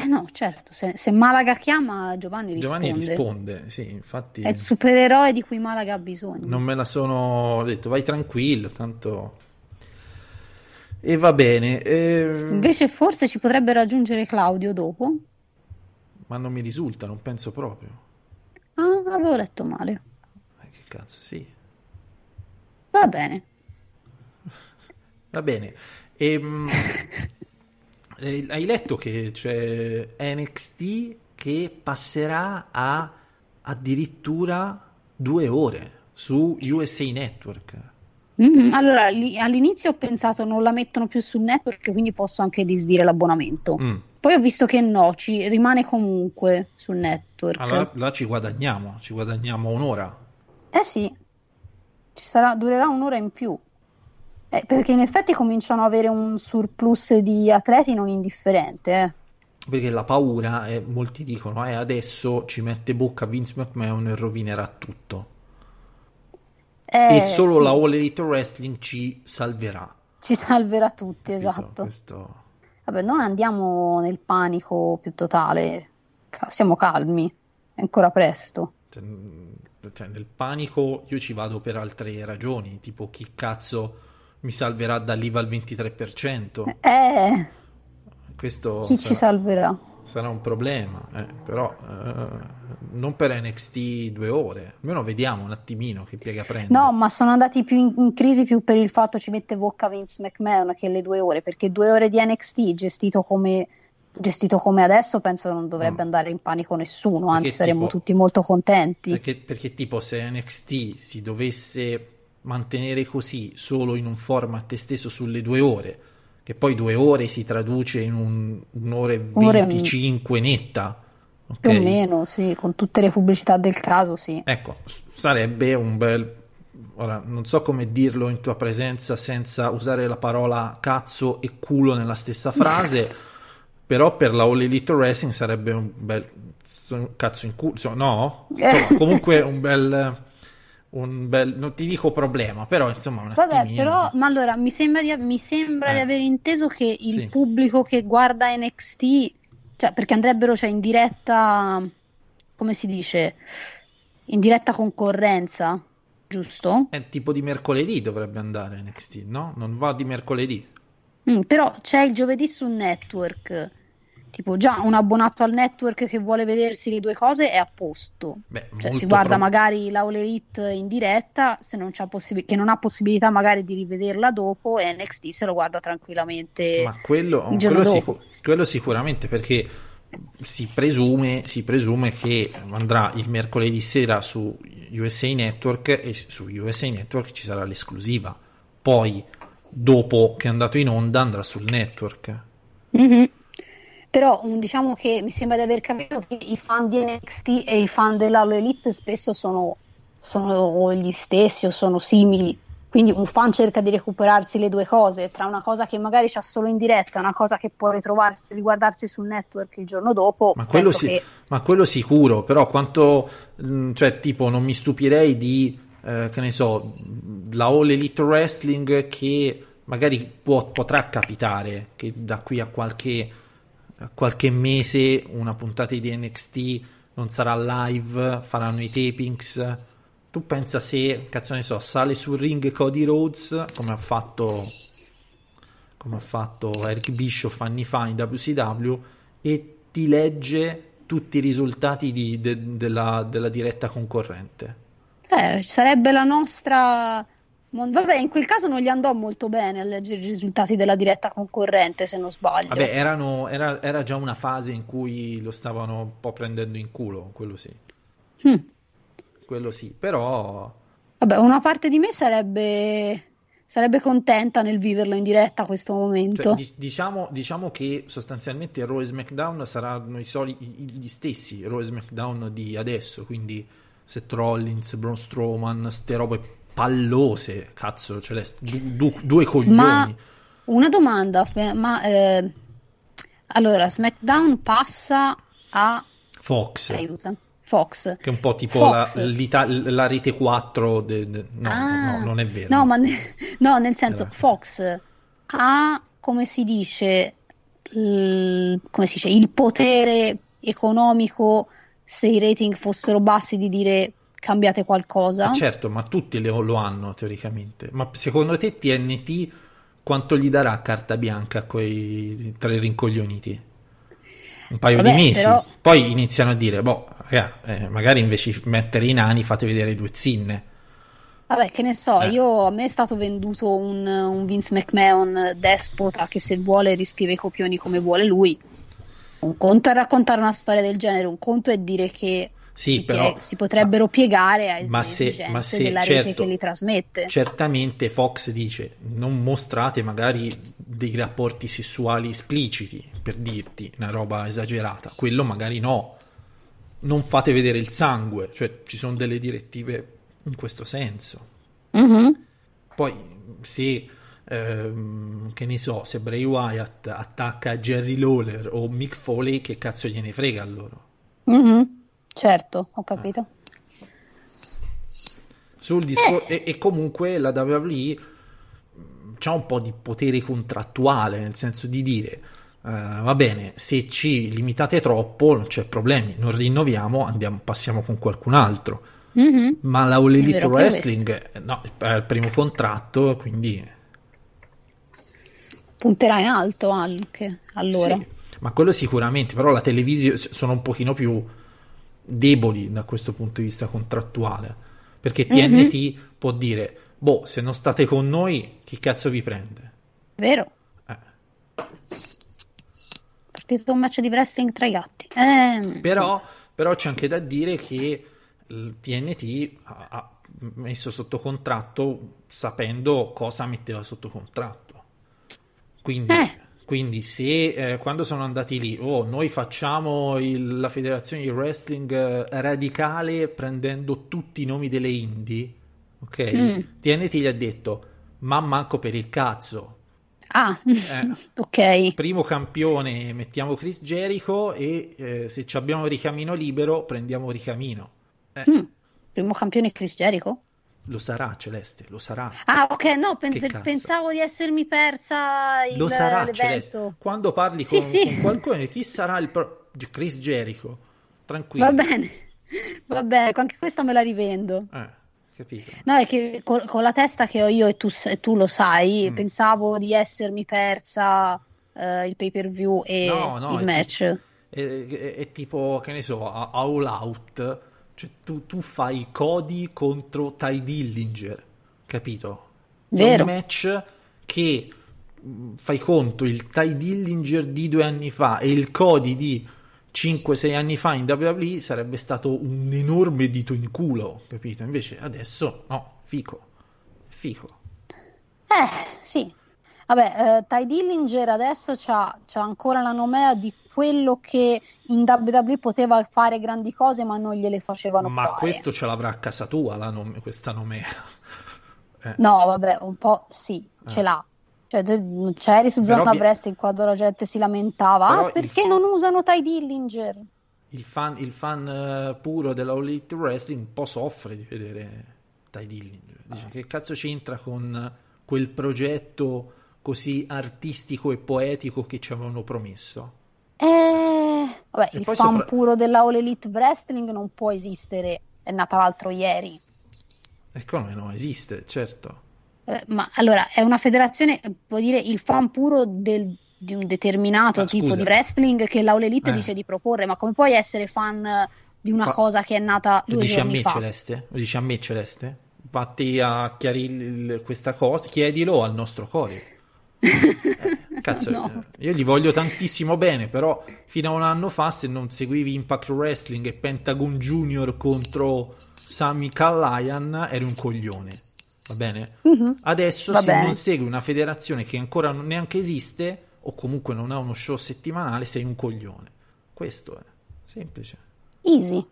Speaker 2: Eh no, certo, se, se Malaga chiama Giovanni risponde.
Speaker 1: Giovanni risponde, sì, infatti
Speaker 2: È il supereroe di cui Malaga ha bisogno.
Speaker 1: non me la sono ho detto, vai tranquillo, tanto... E va bene, eh,
Speaker 2: Invece forse ci potrebbe raggiungere Claudio dopo.
Speaker 1: ma non mi risulta, non penso proprio.
Speaker 2: Ah, avevo letto male.
Speaker 1: Eh, che cazzo, sì.
Speaker 2: Va bene.
Speaker 1: Va bene. Ehm, eh, hai letto che c'è NXT che passerà a addirittura due ore su USA Network.
Speaker 2: Mm, allora, all'inizio ho pensato non la mettono più sul network, quindi posso anche disdire l'abbonamento.
Speaker 1: Mm.
Speaker 2: Poi ho visto che no, ci rimane comunque sul network.
Speaker 1: Allora là ci guadagniamo, ci guadagniamo un'ora.
Speaker 2: Eh sì, ci sarà, durerà un'ora in più. Eh, perché in effetti cominciano ad avere un surplus di atleti non indifferente. eh.
Speaker 1: Perché la paura, è, molti dicono, eh, adesso ci mette bocca Vince McMahon e rovinerà tutto.
Speaker 2: Eh,
Speaker 1: e solo
Speaker 2: sì,
Speaker 1: la All Elite Wrestling ci salverà.
Speaker 2: ci salverà tutti,
Speaker 1: capito?
Speaker 2: esatto.
Speaker 1: Questo...
Speaker 2: Vabbè, non andiamo nel panico più totale, siamo calmi, è ancora presto.
Speaker 1: Cioè, cioè, nel panico io ci vado per altre ragioni, tipo chi cazzo mi salverà dall'IVA al 23%.
Speaker 2: Eh,
Speaker 1: questo
Speaker 2: Chi
Speaker 1: sarà,
Speaker 2: ci salverà?
Speaker 1: sarà un problema, eh, però eh, non per NXT due ore, almeno vediamo un attimino che piega prende.
Speaker 2: No, ma sono andati più in, in crisi più per il fatto ci mette bocca Vince McMahon che le due ore, perché due ore di NXT gestito come, gestito come adesso penso non dovrebbe
Speaker 1: No.
Speaker 2: andare in panico nessuno,
Speaker 1: Perché
Speaker 2: anzi saremmo
Speaker 1: tipo-
Speaker 2: tutti molto contenti.
Speaker 1: Perché, perché tipo se NXT si dovesse mantenere così solo in un format esteso sulle due ore, che poi due ore si traduce in un- un'ora e
Speaker 2: Un'ora e-
Speaker 1: 25 netta?
Speaker 2: Più o meno, sì, con tutte le pubblicità del caso, sì.
Speaker 1: Ecco, s- sarebbe un bel... Ora, non so come dirlo in tua presenza senza usare la parola cazzo e culo nella stessa frase, però per la All Elite Wrestling sarebbe un bel... cazzo in culo, no? Insomma, comunque un bel... Un bel... non ti dico problema, però insomma un
Speaker 2: Vabbè,
Speaker 1: attimino...
Speaker 2: però, ma allora mi sembra di, mi sembra di
Speaker 1: Eh.
Speaker 2: aver inteso che il
Speaker 1: Sì.
Speaker 2: pubblico che guarda NXT, cioè perché andrebbero cioè, in diretta, come si dice, in diretta concorrenza, giusto?
Speaker 1: È tipo di mercoledì dovrebbe andare NXT, no? Non va di mercoledì.
Speaker 2: Mm, però c'è il giovedì su network. Tipo, già un abbonato al network che vuole vedersi le due cose è a posto.
Speaker 1: Beh,
Speaker 2: Cioè, si guarda
Speaker 1: prob-
Speaker 2: magari la All Elite in diretta, se non c'ha possib- che non ha possibilità magari di rivederla dopo, e NXT se lo guarda tranquillamente
Speaker 1: Ma quello,
Speaker 2: giorno
Speaker 1: quello sicu- quello sicuramente perché si presume, si presume che andrà il mercoledì sera su USA Network e su USA Network ci sarà l'esclusiva. Poi, dopo che è andato in onda, andrà sul network.
Speaker 2: Mhm. Però um, diciamo che mi sembra di aver capito che i fan di NXT e i fan dell'All Elite spesso sono, sono gli stessi o sono simili. Quindi un fan cerca di recuperarsi le due cose, tra una cosa che magari c'ha solo in diretta e una cosa che può ritrovarsi, riguardarsi sul network il giorno dopo.
Speaker 1: Ma quello, sì-
Speaker 2: che-
Speaker 1: ma quello sicuro, però quanto, mh, cioè, tipo, non mi stupirei di, eh, che ne so, la All Elite Wrestling che magari può- potrà capitare che da qui a qualche, qualche mese una puntata di NXT non sarà live, faranno i tapings. Tu pensa se, cazzo ne so, sale sul ring Cody Rhodes, come ha fatto come ha fatto Eric Bischoff anni fa in WCW e ti legge tutti i risultati di- de- della, della diretta concorrente.
Speaker 2: Eh, sarebbe la nostra. Vabbè, in quel caso non gli andò molto bene a leggere i risultati della diretta concorrente, se non sbaglio.
Speaker 1: Vabbè, erano- era, era già una fase in cui lo stavano un po' prendendo in culo, quello sì,
Speaker 2: Mm.
Speaker 1: quello sì, però
Speaker 2: Vabbè, una parte di me sarebbe, sarebbe contenta nel viverlo in diretta a questo
Speaker 1: cioè,
Speaker 2: momento.
Speaker 1: di- diciamo, diciamo che sostanzialmente Raw e SmackDown saranno i soli, gli stessi Raw e SmackDown di adesso, quindi Seth Rollins, Braun Strowman, ste robe pallose, cazzo, cioè, du- du- due coglioni.
Speaker 2: Ma una domanda, eh, ma eh, allora SmackDown passa a
Speaker 1: Fox,
Speaker 2: aiuta, Fox.
Speaker 1: che è un po' tipo la, la rete 4 de- de- no,
Speaker 2: Ah,
Speaker 1: no, non è vero.
Speaker 2: No, ma ne- no, nel senso,
Speaker 1: Era-
Speaker 2: Fox ha, come si dice, il, come si dice, il potere economico se i rating fossero bassi di dire cambiate qualcosa.
Speaker 1: Eh, certo, ma tutti le- lo hanno teoricamente. Ma secondo te TNT quanto gli darà carta bianca a quei tre rincoglioniti? Un paio
Speaker 2: Vabbè,
Speaker 1: di mesi.
Speaker 2: però-
Speaker 1: Poi iniziano a dire, boh, eh, magari invece di mettere i nani fate vedere due zinne.
Speaker 2: Vabbè, che ne so,
Speaker 1: Eh.
Speaker 2: io, a me è stato venduto un, un Vince McMahon despota che se vuole riscrive i copioni come vuole lui. Un conto è raccontare una storia del genere, un conto è dire che
Speaker 1: Sì,
Speaker 2: si,
Speaker 1: però-
Speaker 2: si potrebbero piegare
Speaker 1: Ma se-
Speaker 2: esigenze
Speaker 1: ma se-
Speaker 2: della rete
Speaker 1: certo.
Speaker 2: che li trasmette.
Speaker 1: Certamente Fox dice non mostrate magari dei rapporti sessuali espliciti, per dirti una roba esagerata. Quello magari no. Non fate vedere il sangue, cioè ci sono delle direttive in questo senso.
Speaker 2: Mhm.
Speaker 1: Poi se ehm, che ne so, se Bray Wyatt attacca Jerry Lawler o Mick Foley, che cazzo gliene frega a loro?
Speaker 2: Mhm. Certo, ho capito.
Speaker 1: Sul discor- e, e comunque la WWE ha un po' di potere contrattuale, nel senso di dire eh, va bene, se ci limitate troppo non c'è problemi, non rinnoviamo, andiamo, passiamo con qualcun altro.
Speaker 2: Mhm.
Speaker 1: Ma la All Elite Wrestling eh, no, è il primo contratto, quindi
Speaker 2: punterà in alto anche allora.
Speaker 1: Sì, ma quello sicuramente, però la televisione sono un pochino più deboli da questo punto di vista contrattuale, perché TNT mm-hmm. può dire, boh, se non state con noi, chi cazzo vi prende?
Speaker 2: Vero. Eh. Partito un match di wrestling tra i gatti. Eh.
Speaker 1: Però, però c'è anche da dire che il TNT ha, ha messo sotto contratto sapendo cosa metteva sotto contratto. Quindi, eh. Quindi se eh, quando sono andati lì, oh, noi facciamo il, la federazione di wrestling eh, radicale prendendo tutti i nomi delle indie, ok? Mm. TNT gli ha detto, ma manco per il cazzo.
Speaker 2: Ah, eh, ok.
Speaker 1: Primo campione mettiamo Chris Jericho e eh, se abbiamo ricamino libero prendiamo ricamino.
Speaker 2: Eh. Mm. Primo campione Chris Jericho?
Speaker 1: Lo sarà Celeste, lo sarà.
Speaker 2: Ah, ok, no, pen- pensavo di essermi persa il,
Speaker 1: lo sarà, l'evento. Celeste. Quando parli con, sì. con, qualcuno, chi sarà il pro- Chris Jericho? Tranquillo.
Speaker 2: Va bene, va bene, anche questa me la rivendo.
Speaker 1: Eh, capito.
Speaker 2: No, è che con, con, la testa che ho io e tu, e tu lo sai, mm. pensavo di essermi persa uh, il pay per view e no, no, il match.
Speaker 1: È, è, è, tipo, che ne so, All Out cioè, tu, tu fai Cody contro Ty Dillinger, capito?
Speaker 2: Vero.
Speaker 1: È un match che fai conto il Ty Dillinger di due anni fa e il Cody di 5-6 anni fa in WWE sarebbe stato un enorme dito in culo, capito? Invece adesso no, fico, fico.
Speaker 2: Eh, sì. Vabbè, eh, Ty Dillinger adesso c'ha, c'ha ancora la nomea di quello che in WWE poteva fare grandi cose ma non gliele facevano
Speaker 1: ma
Speaker 2: fare.
Speaker 1: Ma questo ce l'avrà a casa tua la nome, questa nomea?
Speaker 2: Eh. No, vabbè, un po' sì, eh. ce l'ha. Cioè, c'eri su Zona vi... Wrestling quando la gente si lamentava, ah, perché fan... non usano Ty Dillinger?
Speaker 1: Il fan, il fan uh, puro della All Elite Wrestling un po' soffre di vedere Ty Dillinger. Dice, ah. che cazzo c'entra con quel progetto così artistico e poetico che ci avevano promesso?
Speaker 2: Eh, vabbè, e il fan sopra... puro della All Elite Wrestling non può esistere, è nata l'altro ieri.
Speaker 1: E come no, esiste, certo.
Speaker 2: Eh, ma allora, è una federazione, può dire, il fan puro del, di un determinato ah, tipo scusa. di wrestling che l'All Elite eh. dice di proporre, ma come puoi essere fan di una fa... cosa che è nata due
Speaker 1: dici
Speaker 2: giorni
Speaker 1: a me,
Speaker 2: fa?
Speaker 1: Celeste? Lo dici a me, Celeste? Vatti a chiarire questa cosa, chiedilo al nostro core. Eh, cazzo, no. io gli voglio tantissimo bene, però fino a un anno fa se non seguivi Impact Wrestling e Pentagon Junior contro Sami Callahan eri un coglione. Va bene? Mm-hmm. Adesso Va se bene. non segui una federazione che ancora non neanche esiste o comunque non ha uno show settimanale, sei un coglione. Questo è semplice.
Speaker 2: Easy.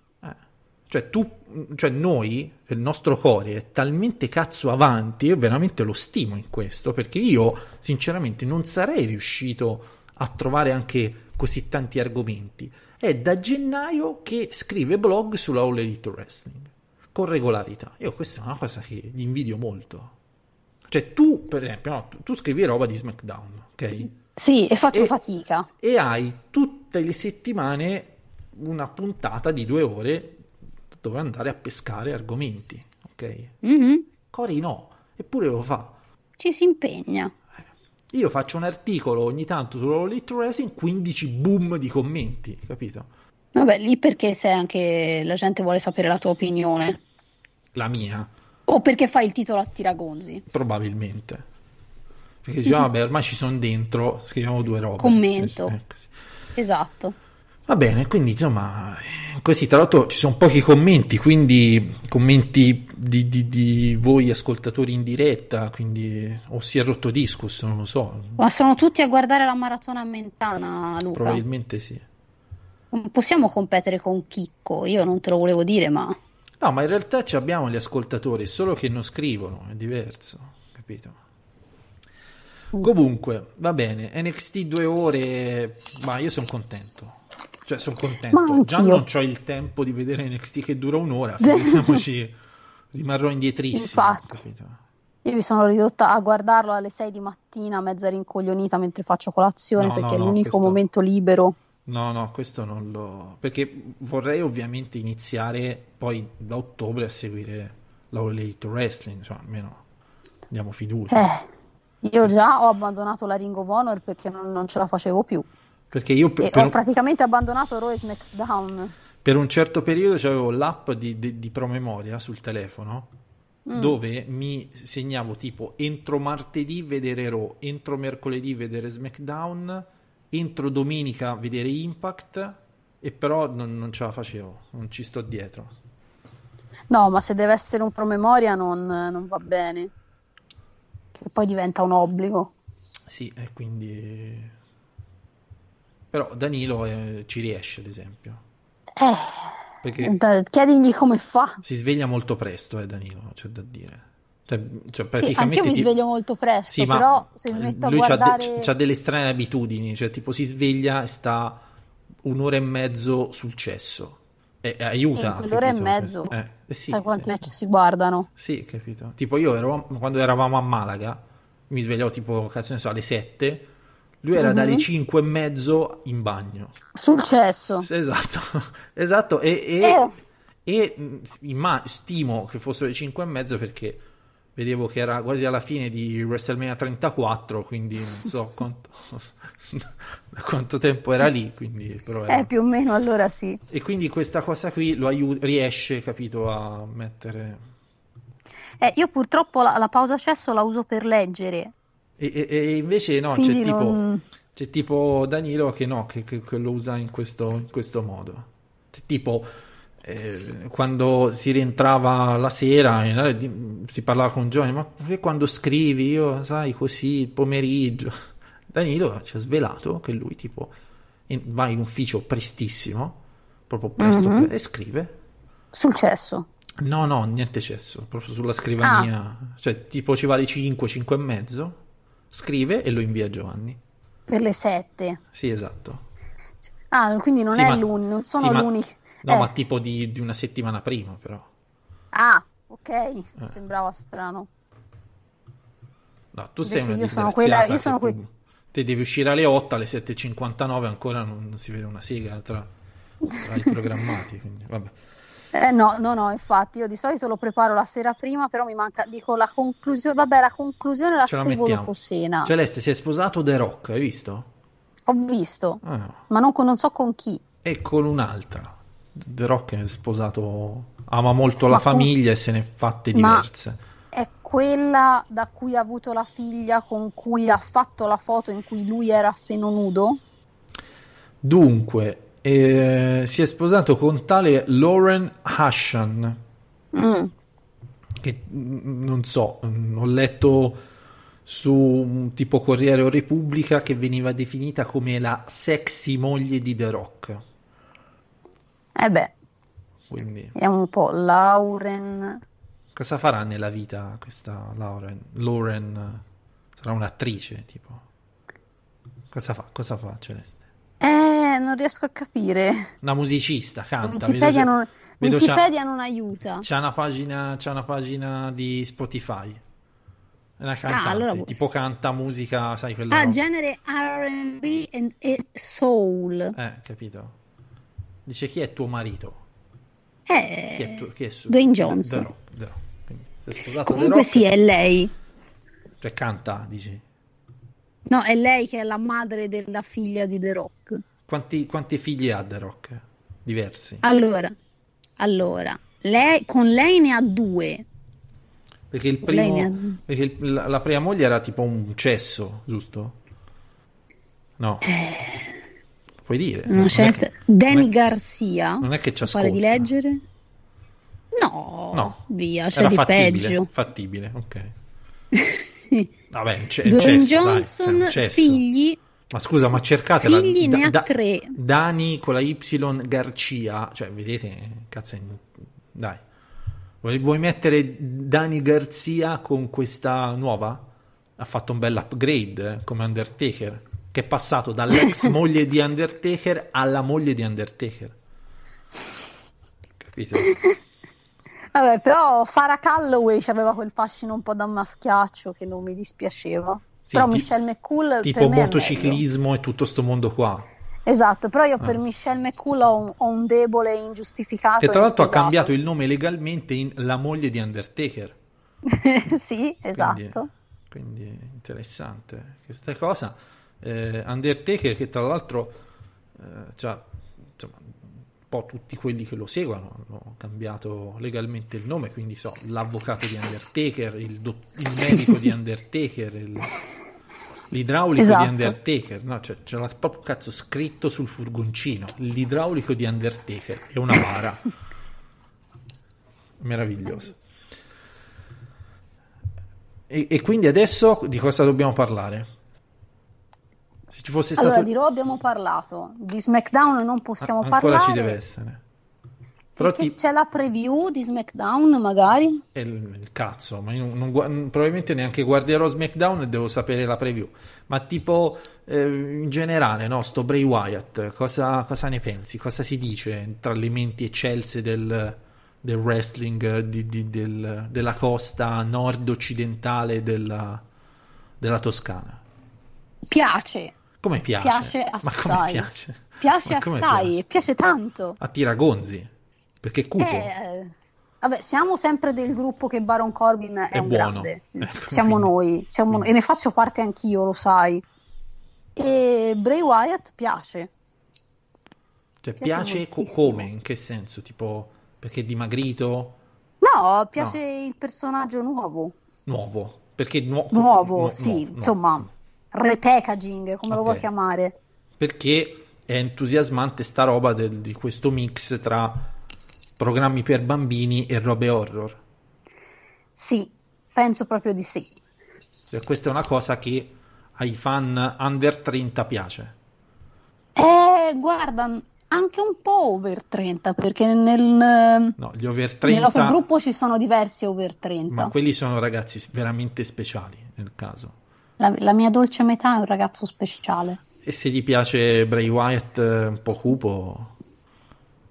Speaker 1: Cioè, tu, cioè noi, il nostro core è talmente cazzo avanti, io veramente lo stimo in questo, perché io sinceramente non sarei riuscito a trovare anche così tanti argomenti. È da gennaio che scrive blog sulla All Elite Wrestling, con regolarità. Io questa è una cosa che gli invidio molto. Cioè tu, per esempio, no, tu, tu, scrivi roba di SmackDown, ok?
Speaker 2: Sì, e faccio e, fatica.
Speaker 1: E hai tutte le settimane una puntata di due ore dove andare a pescare argomenti, ok?
Speaker 2: Mm-hmm.
Speaker 1: Cori no, eppure lo fa.
Speaker 2: Ci si impegna.
Speaker 1: Eh. Io faccio un articolo ogni tanto sull'Elite Racing, 15 boom di commenti, capito?
Speaker 2: Vabbè, lì perché se anche la gente vuole sapere la tua opinione.
Speaker 1: La mia.
Speaker 2: O perché fai il titolo a tiragonzi.
Speaker 1: Probabilmente. Perché diciamo, vabbè, ormai ci sono dentro, scriviamo due robe.
Speaker 2: Commento.
Speaker 1: Eh,
Speaker 2: esatto.
Speaker 1: Va bene, quindi insomma, così tra l'altro ci sono pochi commenti, quindi commenti di, di, di voi ascoltatori in diretta, quindi o si è rotto discus, non lo so.
Speaker 2: Ma sono tutti a guardare la maratona a Mentana, Luca.
Speaker 1: Probabilmente sì.
Speaker 2: Non possiamo competere con Chicco, io non te lo volevo dire, ma...
Speaker 1: No, ma in realtà abbiamo gli ascoltatori, solo che non scrivono, è diverso, capito? Mm. Comunque, va bene, NXT due ore, ma io sono contento cioè, sono contento. Già non ho il tempo di vedere NXT che dura un'ora, figuriamoci, rimarrò indietrissimo.
Speaker 2: Infatti.
Speaker 1: Capito?
Speaker 2: Io mi sono ridotta a guardarlo alle 6 di mattina, mezza rincoglionita mentre faccio colazione, no, perché no, è l'unico questo... momento libero.
Speaker 1: No, no, questo non lo... Perché vorrei ovviamente iniziare poi da ottobre a seguire la All Elite Wrestling, cioè almeno diamo fiducia.
Speaker 2: Eh, Io già ho abbandonato la Ring of Honor perché non, non ce la facevo più.
Speaker 1: Perché io per, per
Speaker 2: ho
Speaker 1: un-
Speaker 2: praticamente abbandonato Raw e SmackDown.
Speaker 1: per un certo periodo avevo l'app di, di- di promemoria sul telefono
Speaker 2: Mm.
Speaker 1: dove mi segnavo tipo entro martedì vedere Raw, entro mercoledì vedere SmackDown, entro domenica vedere Impact e però non, non ce la facevo, non ci sto dietro.
Speaker 2: No, ma se deve essere un promemoria non, non va bene. Che poi diventa un obbligo.
Speaker 1: Sì, e quindi... Però Danilo eh, ci riesce ad esempio.
Speaker 2: Eh,
Speaker 1: Perché
Speaker 2: da- chiedigli come fa.
Speaker 1: si sveglia molto presto, eh, Danilo, c'è da dire. Cioè, cioè,
Speaker 2: Sì,
Speaker 1: praticamente
Speaker 2: anche io mi
Speaker 1: ti-
Speaker 2: sveglio molto presto,
Speaker 1: Sì,
Speaker 2: però se mi metto a guardare...
Speaker 1: de- c'ha delle strane abitudini, cioè tipo si sveglia e sta un'ora e mezzo sul cesso. E, e aiuta.
Speaker 2: Quell'ora e
Speaker 1: capito?
Speaker 2: mezzo,
Speaker 1: Eh, eh sì,
Speaker 2: sai quanti
Speaker 1: sì.
Speaker 2: match si guardano?
Speaker 1: Sì, capito. Tipo io ero, quando eravamo a Malaga, mi svegliavo tipo, cazzo ne so, alle 7, lui era
Speaker 2: Mhm.
Speaker 1: dalle 5 e mezzo in bagno.
Speaker 2: Sul cesso.
Speaker 1: Sì, Esatto, esatto, e, e,
Speaker 2: Eh.
Speaker 1: e, mh, imma- stimo che fossero le 5 e mezzo perché vedevo che era quasi alla fine di WrestleMania 34, quindi non so quanto, da quanto tempo era lì, quindi era-
Speaker 2: Eh, più o meno allora sì.
Speaker 1: E quindi questa cosa qui lo aiuta, riesce, capito, a mettere...
Speaker 2: Eh, io purtroppo la, la pausa cesso la uso per leggere.
Speaker 1: E, e- e invece no, c'è
Speaker 2: Quindi
Speaker 1: tipo,
Speaker 2: non-
Speaker 1: c'è tipo Danilo che no, che, che- che lo usa in questo, in questo modo. C'è tipo eh, quando si rientrava la sera eh, di- si parlava con Johnny, ma che quando scrivi io, sai, così il pomeriggio. Danilo ci ha svelato che lui tipo in- va in ufficio prestissimo, proprio presto,
Speaker 2: Mhm.
Speaker 1: e scrive.
Speaker 2: Sul cesso.
Speaker 1: No, no, niente cesso, proprio sulla scrivania.
Speaker 2: Ah.
Speaker 1: Cioè, tipo ci va alle 5, 5 e mezzo, scrive e lo invia a Giovanni.
Speaker 2: Per le 7.
Speaker 1: Sì, esatto.
Speaker 2: Ah, quindi non
Speaker 1: Sì,
Speaker 2: è
Speaker 1: ma-
Speaker 2: l'unico, non sono
Speaker 1: sì, ma-
Speaker 2: l'unico.
Speaker 1: No,
Speaker 2: Eh,
Speaker 1: ma tipo di, di una settimana prima, però.
Speaker 2: Ah, ok,
Speaker 1: Eh.
Speaker 2: sembrava strano.
Speaker 1: No, tu sei
Speaker 2: Invece
Speaker 1: una
Speaker 2: io sono quella- io sono
Speaker 1: tu-
Speaker 2: que-
Speaker 1: Te devi uscire alle 8, alle 7.59 ancora non, non si vede una sega tra, tra i programmati, quindi vabbè.
Speaker 2: Eh, no, no, no, infatti io di solito lo preparo la sera prima, però mi manca, dico la conclusione, vabbè, la conclusione la
Speaker 1: Ce la
Speaker 2: scrivo
Speaker 1: mettiamo.
Speaker 2: dopo cena.
Speaker 1: Celeste si è sposato The Rock, hai visto?
Speaker 2: Ho visto,
Speaker 1: Ah,
Speaker 2: ma non, con- non so con chi.
Speaker 1: E con un'altra. The Rock è sposato, ama molto la
Speaker 2: Ma con-
Speaker 1: famiglia e se ne è fatte
Speaker 2: Ma-
Speaker 1: diverse.
Speaker 2: È quella da cui ha avuto la figlia, con cui ha fatto la foto in cui lui era a seno nudo?
Speaker 1: Dunque, eh, si è sposato con tale Lauren Hashan,
Speaker 2: Mm.
Speaker 1: che mm, non so, mm, ho letto su tipo Corriere o Repubblica che veniva definita come la sexy moglie di The Rock.
Speaker 2: Eh beh,
Speaker 1: Quindi,
Speaker 2: è un po' Lauren.
Speaker 1: cosa farà nella vita questa Lauren? Lauren sarà un'attrice, tipo. Cosa fa? Cosa fa Celeste?
Speaker 2: Eh, non riesco a capire.
Speaker 1: Una musicista, canta.
Speaker 2: Wikipedia,
Speaker 1: vedo-
Speaker 2: non,
Speaker 1: vedo
Speaker 2: Wikipedia non aiuta.
Speaker 1: C'è una pagina, c'è una pagina di Spotify. È una cantante,
Speaker 2: Ah, allora-
Speaker 1: tipo canta musica, sai quella
Speaker 2: Ah,
Speaker 1: roba.
Speaker 2: genere R&B and- e soul.
Speaker 1: Eh, capito? Dice chi è tuo marito?
Speaker 2: Eh,
Speaker 1: Chi è, tu- chi è su-
Speaker 2: Dwayne
Speaker 1: The-
Speaker 2: Johnson.
Speaker 1: The Rock, The Rock. Quindi, sposato The
Speaker 2: Comunque
Speaker 1: Rock,
Speaker 2: sì, è lei.
Speaker 1: Cioè canta, dici.
Speaker 2: No, è lei che è la madre della figlia di The Rock.
Speaker 1: Quanti, quanti figli ha The Rock? Diversi.
Speaker 2: Allora, allora, lei, con lei ne ha due.
Speaker 1: Perché, il primo,
Speaker 2: ha-
Speaker 1: perché il- la, la prima moglie era tipo un cesso, giusto? No. Puoi dire.
Speaker 2: Una
Speaker 1: non è
Speaker 2: certa...
Speaker 1: che-
Speaker 2: Danny Garcia.
Speaker 1: non è che ci
Speaker 2: Mi pare di
Speaker 1: ascolta.
Speaker 2: leggere? No,
Speaker 1: No,
Speaker 2: via, c'è
Speaker 1: era
Speaker 2: di
Speaker 1: fattibile,
Speaker 2: peggio.
Speaker 1: fattibile, ok.
Speaker 2: Sì.
Speaker 1: Vabbè, c'è,
Speaker 2: Dwayne
Speaker 1: cesso, dai,
Speaker 2: Johnson,
Speaker 1: un cesso.
Speaker 2: figli,
Speaker 1: Ma scusa, ma cercatela.
Speaker 2: Figli ne ha tre.
Speaker 1: Dani con la Y Garcia, cioè, vedete, cazzo, dai. Vuoi, vuoi mettere Dani Garcia con questa nuova? Ha fatto un bel upgrade, eh, come Undertaker, che è passato dall'ex moglie di Undertaker alla moglie di Undertaker. Capito?
Speaker 2: Vabbè, però Sara Calloway aveva quel fascino un po' da maschiaccio che non mi dispiaceva.
Speaker 1: Sì,
Speaker 2: però
Speaker 1: ti-
Speaker 2: Michelle McCool
Speaker 1: Tipo motociclismo e tutto sto mondo qua.
Speaker 2: Esatto, però io
Speaker 1: Ah.
Speaker 2: per Michelle McCool ho un, ho un debole ingiustificato.
Speaker 1: Che tra l'altro ha cambiato il nome legalmente in La moglie di Undertaker.
Speaker 2: sì, esatto.
Speaker 1: Quindi, quindi interessante questa cosa. Eh, Undertaker che tra l'altro eh, c'ha, insomma, po' tutti quelli che lo seguono hanno cambiato legalmente il nome, quindi so, l'avvocato di Undertaker, il, do- il medico di Undertaker, il- l'idraulico
Speaker 2: Esatto.
Speaker 1: di Undertaker, no, cioè, ce l'ha proprio cazzo scritto sul furgoncino, l'idraulico di Undertaker, è una bara. Meraviglioso. E, e quindi adesso di cosa dobbiamo parlare? Se ci fosse stato
Speaker 2: Allora, di Raw abbiamo parlato, di SmackDown non possiamo
Speaker 1: ancora
Speaker 2: parlare.
Speaker 1: ci deve essere. Però ti-
Speaker 2: c'è la preview di SmackDown, magari.
Speaker 1: il, il cazzo, ma io non, non probabilmente neanche guarderò SmackDown e devo sapere la preview. Ma tipo eh, in generale, no, sto Bray Wyatt, cosa, cosa ne pensi? Cosa si dice tra le menti eccelse del, del wrestling di- di- del- della costa nord-occidentale della, della Toscana?
Speaker 2: Piace,
Speaker 1: Come piace?
Speaker 2: piace
Speaker 1: Ma come
Speaker 2: assai.
Speaker 1: piace?
Speaker 2: Piace
Speaker 1: come
Speaker 2: assai,
Speaker 1: piace?
Speaker 2: piace tanto.
Speaker 1: A tiragonzi, perché è cupo.
Speaker 2: Eh, vabbè, siamo sempre del gruppo che Baron Corbin è,
Speaker 1: È
Speaker 2: un
Speaker 1: buono.
Speaker 2: grande.
Speaker 1: Ecco,
Speaker 2: siamo noi, siamo- e ne faccio parte anch'io, lo sai. E Bray Wyatt piace.
Speaker 1: Cioè,
Speaker 2: piace
Speaker 1: piace co- come? In che senso? Tipo, perché è dimagrito?
Speaker 2: No, piace il personaggio nuovo.
Speaker 1: Nuovo? Perché nuo-
Speaker 2: Nuovo,
Speaker 1: nu-
Speaker 2: sì,
Speaker 1: nuovo,
Speaker 2: insomma,
Speaker 1: no.
Speaker 2: Repackaging, come lo
Speaker 1: Ok.
Speaker 2: vuoi chiamare.
Speaker 1: Perché è entusiasmante sta roba del- di questo mix tra programmi per bambini e robe horror.
Speaker 2: Sì, penso proprio di sì.
Speaker 1: Cioè, questa è una cosa che ai fan under 30 piace.
Speaker 2: Eh, guarda, anche un po' over 30, perché nel,
Speaker 1: No, gli over
Speaker 2: nel nostro
Speaker 1: 30,
Speaker 2: gruppo ci sono diversi over 30.
Speaker 1: ma quelli sono ragazzi veramente speciali nel caso.
Speaker 2: La, la mia dolce metà è un ragazzo speciale.
Speaker 1: E se gli piace Bray Wyatt eh, un po' cupo,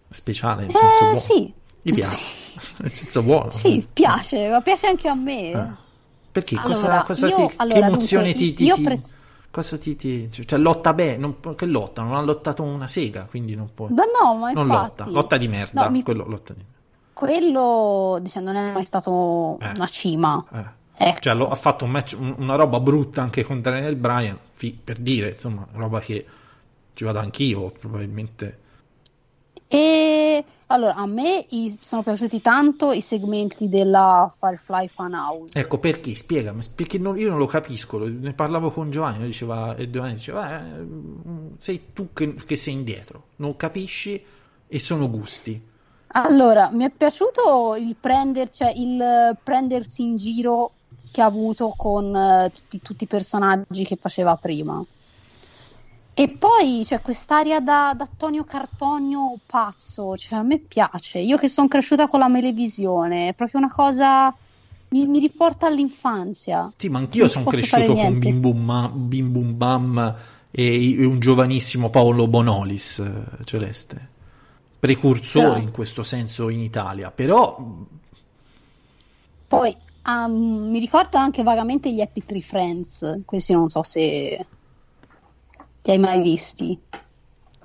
Speaker 1: speciale, senso
Speaker 2: Eh,
Speaker 1: buono.
Speaker 2: sì.
Speaker 1: Gli piace, in senso buono.
Speaker 2: Sì, piace, ma piace anche a me.
Speaker 1: Eh. Perché? Cosa,
Speaker 2: Allora,
Speaker 1: cosa
Speaker 2: io-
Speaker 1: ti, che
Speaker 2: allora,
Speaker 1: emozione
Speaker 2: dunque,
Speaker 1: ti, ti-
Speaker 2: io
Speaker 1: ti-
Speaker 2: prez-
Speaker 1: cosa ti, ti- cioè lotta bene, non, che lotta? Non ha lottato una sega, quindi non può.
Speaker 2: Ma no, ma
Speaker 1: non
Speaker 2: infatti.
Speaker 1: lotta, lotta di merda,
Speaker 2: No, mi-
Speaker 1: quello lotta di
Speaker 2: Quello, diciamo, non è mai stato
Speaker 1: Eh.
Speaker 2: una cima.
Speaker 1: eh.
Speaker 2: Ecco.
Speaker 1: Cioè, lo- ha fatto un match, un- una roba brutta anche con Daniel Bryan, fi- per dire, insomma, roba che ci vado anch'io, probabilmente.
Speaker 2: E allora, a me i- sono piaciuti tanto i segmenti della Firefly Fan House.
Speaker 1: Ecco, perché? Spiegami, perché non- io non lo capisco, ne parlavo con Giovanni, diceva, e Giovanni diceva, eh, mm, sei tu che, che sei indietro, non capisci e sono gusti.
Speaker 2: Allora, mi è piaciuto il, prender- cioè, il eh, prendersi in giro che ha avuto con eh, tutti, tutti i personaggi che faceva prima. E poi c'è quest'aria da, da Tonio Cartonio pazzo, cioè a me piace. Io che sono cresciuta con la Melevisione, è proprio una cosa. Mi, mi riporta all'infanzia.
Speaker 1: Sì, ma anch'io sono cresciuto con. Bim Bum, Ma- Bim Bum Bam e, e un giovanissimo Paolo Bonolis, eh, Celeste. Precursore
Speaker 2: Però-
Speaker 1: in questo senso in Italia, però
Speaker 2: Poi um, mi ricorda anche vagamente gli Happy Tree Friends. Questi non so se ti hai mai visti.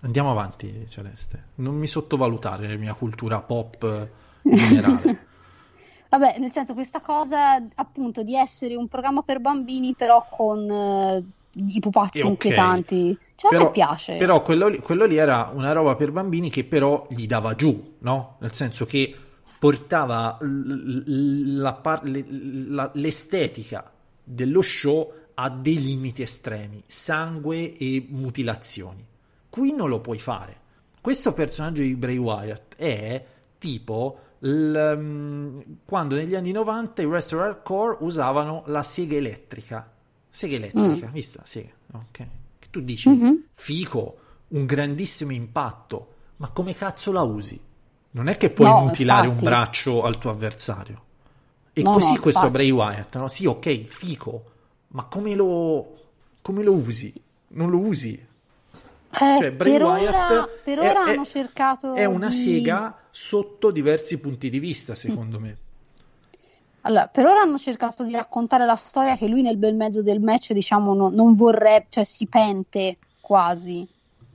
Speaker 1: andiamo avanti, Celeste. Non mi sottovalutare la mia cultura pop eh, generale.
Speaker 2: Vabbè, nel senso, questa cosa appunto di essere un programma per bambini, però con eh, i pupazzi
Speaker 1: Eh, ok.
Speaker 2: inquietanti. Cioè, a me piace.
Speaker 1: Però quello lì, quello lì era una roba per bambini che però gli dava giù, no? Nel senso che portava la la- l'estetica dello show a dei limiti estremi, sangue e mutilazioni. Qui non lo puoi fare. Questo personaggio di Bray Wyatt è tipo l- mm, quando negli anni 90 i wrestler hardcore usavano la sega elettrica. Sega elettrica,
Speaker 2: Mm.
Speaker 1: vista? Sega, ok. Che tu dici,
Speaker 2: Mhm.
Speaker 1: fico, un grandissimo impatto, ma come cazzo la usi? Non è che puoi
Speaker 2: No,
Speaker 1: mutilare
Speaker 2: infatti.
Speaker 1: un braccio al tuo avversario. E
Speaker 2: No,
Speaker 1: così
Speaker 2: no,
Speaker 1: questo
Speaker 2: infatti.
Speaker 1: Bray Wyatt, no? Sì, ok, fico, ma come lo, come lo usi? Non lo usi.
Speaker 2: Eh,
Speaker 1: Cioè, Bray
Speaker 2: per
Speaker 1: Wyatt
Speaker 2: ora, per
Speaker 1: è-
Speaker 2: ora
Speaker 1: è-
Speaker 2: hanno cercato
Speaker 1: È una
Speaker 2: di-
Speaker 1: sega sotto diversi punti di vista, secondo me.
Speaker 2: Allora, per ora hanno cercato di raccontare la storia che lui nel bel mezzo del match, diciamo, no- non vorrebbe, cioè si pente quasi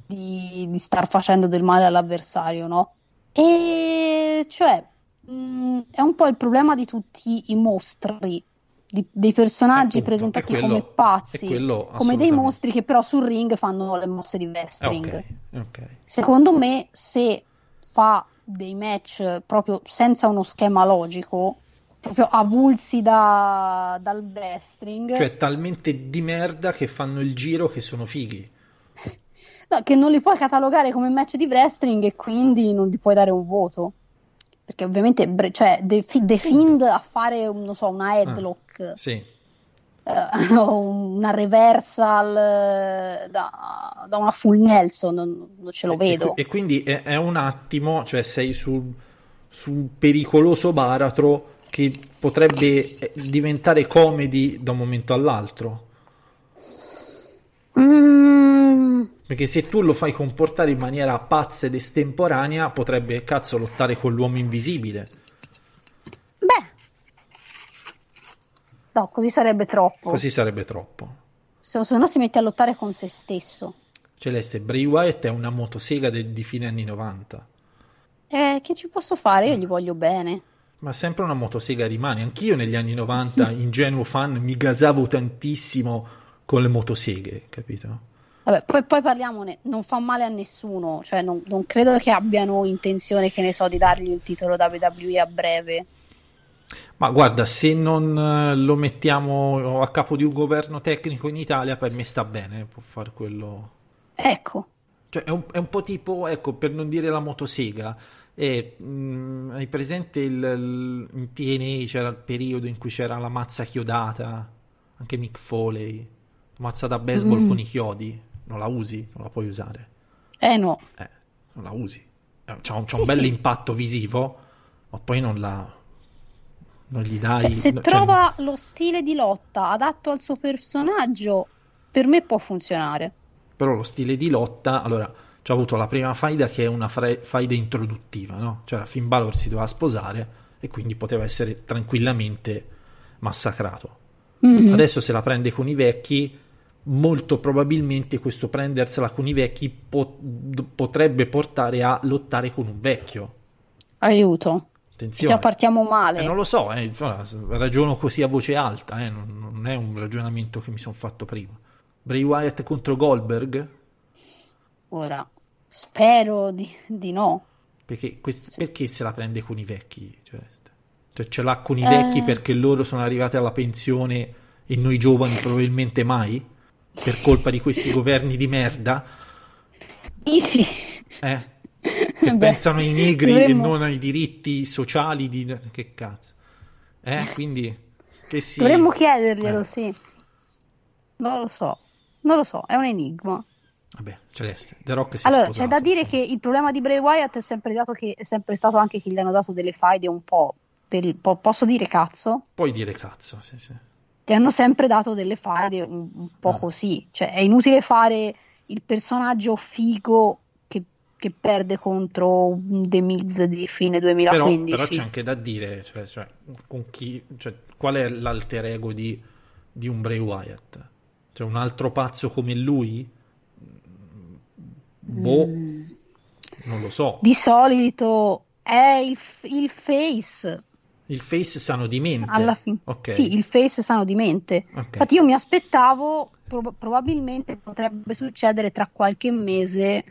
Speaker 2: di, di star facendo del male all'avversario, no? E cioè, mh, è un po' il problema di tutti i mostri di- dei personaggi
Speaker 1: Appunto,
Speaker 2: presentati
Speaker 1: quello-
Speaker 2: come pazzi,
Speaker 1: quello
Speaker 2: come dei mostri che però sul ring fanno le mosse di
Speaker 1: Eh,
Speaker 2: wrestling.
Speaker 1: ok, ok.
Speaker 2: Secondo me, se fa dei match proprio senza uno schema logico, proprio avulsi da- dal wrestling,
Speaker 1: Cioè, talmente di merda che fanno il giro che sono fighi.
Speaker 2: No, che non li puoi catalogare come match di wrestling e quindi non gli puoi dare un voto. Perché ovviamente, bre- cioè, The, Fi- The Fiend a fare, non so, una headlock,
Speaker 1: Sì.
Speaker 2: eh, una reversal da, da una full Nelson, non, non ce lo
Speaker 1: E-
Speaker 2: vedo.
Speaker 1: E, quindi è, è un attimo, cioè sei sul, sul pericoloso baratro che potrebbe eh, diventare comedy da un momento all'altro.
Speaker 2: Mm,
Speaker 1: Perché se tu lo fai comportare in maniera pazza ed estemporanea, potrebbe cazzo lottare con l'uomo invisibile.
Speaker 2: beh, no, così sarebbe troppo.
Speaker 1: Così sarebbe troppo.
Speaker 2: Se, se no si mette a lottare con se stesso.
Speaker 1: Celeste, Bray Wyatt è una motosega de- di fine anni 90.
Speaker 2: Eh, che ci posso fare? Io gli voglio bene.
Speaker 1: Ma sempre una motosega rimane. Anch'io negli anni 90, ingenuo fan, mi gasavo tantissimo con le motoseghe, capito?
Speaker 2: Vabbè, poi, poi parliamone, non fa male a nessuno, cioè non, non credo che abbiano intenzione, che ne so, di dargli il titolo WWE a breve.
Speaker 1: Ma guarda, se non eh, lo mettiamo a capo di un governo tecnico in Italia, per me sta bene, può fare quello.
Speaker 2: Ecco,
Speaker 1: Cioè, è un, è un po' tipo, ecco, per non dire la motosega, è, mm, hai presente il, il- in TNA c'era il periodo in cui c'era la mazza chiodata, anche Mick Foley, mazza da baseball con i chiodi, non la usi, non la puoi usare,
Speaker 2: eh no,
Speaker 1: eh, non la usi, Eh, c'ha un, c'ha
Speaker 2: Sì,
Speaker 1: un bel
Speaker 2: sì.
Speaker 1: impatto visivo, ma poi non la... non gli dai...
Speaker 2: Cioè, se
Speaker 1: no- cioè,
Speaker 2: trova lo stile di lotta adatto al suo personaggio, per me può funzionare.
Speaker 1: però lo stile di lotta, allora, c'ha avuto la prima faida che è una fra- faida introduttiva, no? Cioè, Finn Balor si doveva sposare e quindi poteva essere tranquillamente massacrato.
Speaker 2: Mhm.
Speaker 1: Adesso se la prende con i vecchi, molto probabilmente questo prendersela con i vecchi po- potrebbe portare a lottare con un vecchio.
Speaker 2: Aiuto.
Speaker 1: Attenzione.
Speaker 2: Già partiamo male.
Speaker 1: Eh, non lo so, eh, ragiono così a voce alta, eh, non, non è un ragionamento che mi sono fatto prima. Bray Wyatt contro Goldberg?
Speaker 2: Ora, spero di, di no.
Speaker 1: Perché, quest- perché se la prende con i vecchi? Celeste? Cioè, ce l'ha con i
Speaker 2: Eh.
Speaker 1: vecchi perché loro sono arrivati alla pensione e noi giovani probabilmente mai? Per colpa di questi governi di merda?
Speaker 2: Dici?
Speaker 1: Eh? Che
Speaker 2: Beh,
Speaker 1: pensano ai negri
Speaker 2: dovremmo-
Speaker 1: e non ai diritti sociali di... Che cazzo? Eh? Quindi... Che si...
Speaker 2: Dovremmo chiederglielo,
Speaker 1: Eh.
Speaker 2: sì. Non lo so, non lo so, è un enigma.
Speaker 1: Vabbè, Celeste, The Rock si
Speaker 2: Allora, c'è da dire che il problema di Bray Wyatt è sempre, dato che, è sempre stato anche che gli hanno dato delle faide un po', del, po- posso dire cazzo?
Speaker 1: Puoi dire cazzo, sì, sì.
Speaker 2: Gli hanno sempre dato delle faide un, un po'
Speaker 1: Ah.
Speaker 2: così. Cioè, è inutile fare il personaggio figo che, che perde contro un The Miz di fine
Speaker 1: Però,
Speaker 2: 2015.
Speaker 1: però c'è anche da dire, cioè, cioè, con chi, cioè, qual è l'alter ego di, di un Bray Wyatt? Cioè, un altro pazzo come lui? Boh, non lo so.
Speaker 2: Mm. Di solito è il, il face.
Speaker 1: Il face sano di mente.
Speaker 2: alla fine.
Speaker 1: Ok.
Speaker 2: Sì, il face sano di mente.
Speaker 1: Ok.
Speaker 2: Infatti io mi aspettavo, prob- probabilmente potrebbe succedere tra qualche mese,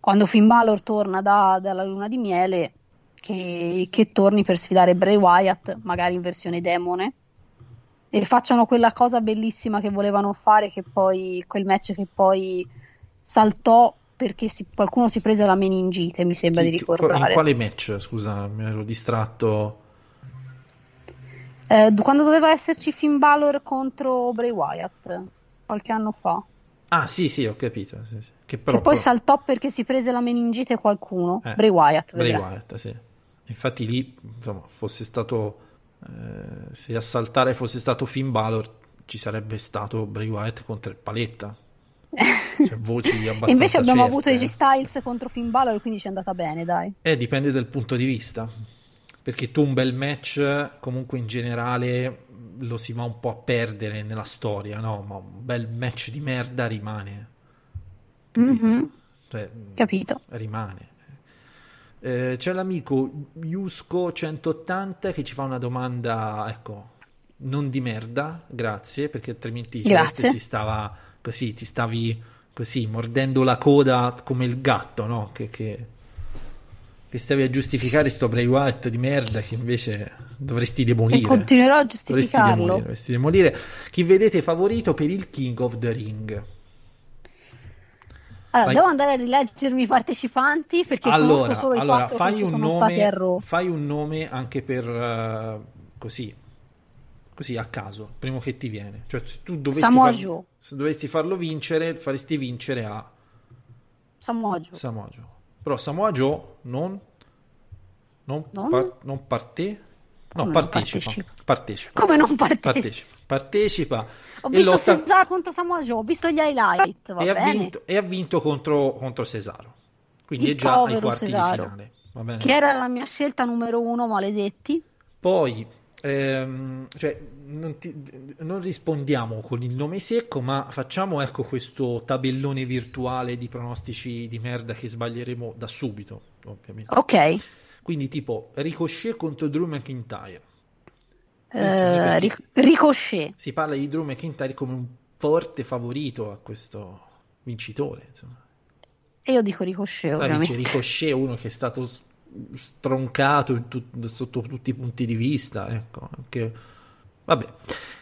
Speaker 2: quando Finn Balor torna da- dalla luna di miele, che, che torni per sfidare Bray Wyatt, magari in versione demone, e facciano quella cosa bellissima che volevano fare, che poi, quel match che poi saltò perché si- qualcuno si prese la meningite, mi sembra
Speaker 1: Chi-
Speaker 2: di ricordare.
Speaker 1: In quale match? Scusa, mi ero distratto.
Speaker 2: Eh, quando doveva esserci Finn Balor contro Bray Wyatt, qualche anno fa.
Speaker 1: Ah, sì, sì, ho capito. sì, sì. Che però
Speaker 2: Che poi saltò perché si prese la meningite qualcuno.
Speaker 1: Eh,
Speaker 2: Bray Wyatt,
Speaker 1: Bray
Speaker 2: vedrai.
Speaker 1: Wyatt, sì. Infatti lì, insomma, fosse stato eh, se a saltare fosse stato Finn Balor, ci sarebbe stato Bray Wyatt contro il Paletta. Cioè, voci abbastanza
Speaker 2: invece abbiamo
Speaker 1: certe,
Speaker 2: avuto
Speaker 1: eh.
Speaker 2: AJ Styles contro Finn Balor, quindi ci è andata bene, dai.
Speaker 1: Eh, dipende dal punto di vista. Perché tu un bel match, comunque in generale, lo si va un po' a perdere nella storia, no? Ma un bel match di merda rimane.
Speaker 2: Mhm,
Speaker 1: Cioè,
Speaker 2: Capito.
Speaker 1: rimane. Eh, c'è l'amico Yusco180 che ci fa una domanda, ecco, non di merda, grazie, perché altrimenti
Speaker 2: Grazie.
Speaker 1: si stava così, ti stavi così mordendo la coda come il gatto, no? Che, che, che stavi a giustificare sto Bray Wyatt di merda che invece dovresti demolire.
Speaker 2: E continuerò a
Speaker 1: Dovresti
Speaker 2: giustificarlo.
Speaker 1: demolire, dovresti demolire. Chi vedete favorito per il King of the Ring?
Speaker 2: Allora,
Speaker 1: Vai.
Speaker 2: devo andare a rileggermi i partecipanti perché
Speaker 1: allora,
Speaker 2: conosco solo i
Speaker 1: allora fai un nome, fai un nome anche per eh, così, così a caso, primo che ti viene. Cioè, se tu dovessi, far- se dovessi farlo vincere, faresti vincere a
Speaker 2: Samoa Joe.
Speaker 1: Samoa Joe. Però Samoa Joe non, non,
Speaker 2: Non?
Speaker 1: par- non parte, no, partecipa,
Speaker 2: partecipa?
Speaker 1: partecipa,
Speaker 2: Come non partecipa?
Speaker 1: partecipa, partecipa
Speaker 2: Ho
Speaker 1: e
Speaker 2: visto
Speaker 1: lotta
Speaker 2: Cesaro contro Samoa Joe, ho visto gli highlight, va
Speaker 1: e ha
Speaker 2: bene?
Speaker 1: vinto, e ha vinto contro, contro Cesaro. Quindi
Speaker 2: Il
Speaker 1: è già ai quarti
Speaker 2: Cesaro.
Speaker 1: di finale. Va bene?
Speaker 2: Che era la mia scelta numero uno, maledetti.
Speaker 1: Poi, ehm, cioè, non, ti- non rispondiamo con il nome secco, ma facciamo ecco questo tabellone virtuale di pronostici di merda che sbaglieremo da subito, ovviamente.
Speaker 2: Ok.
Speaker 1: Quindi, tipo, Ricochet contro Drew McIntyre.
Speaker 2: Ric- Ricochet.
Speaker 1: Si parla di Drew McIntyre come un forte favorito a questo vincitore. Insomma.
Speaker 2: E io dico Ricochet, ovviamente.
Speaker 1: vince Ricochet, uno che è stato stroncato tut- sotto tutti i punti di vista. Ecco, anche... Vabbè.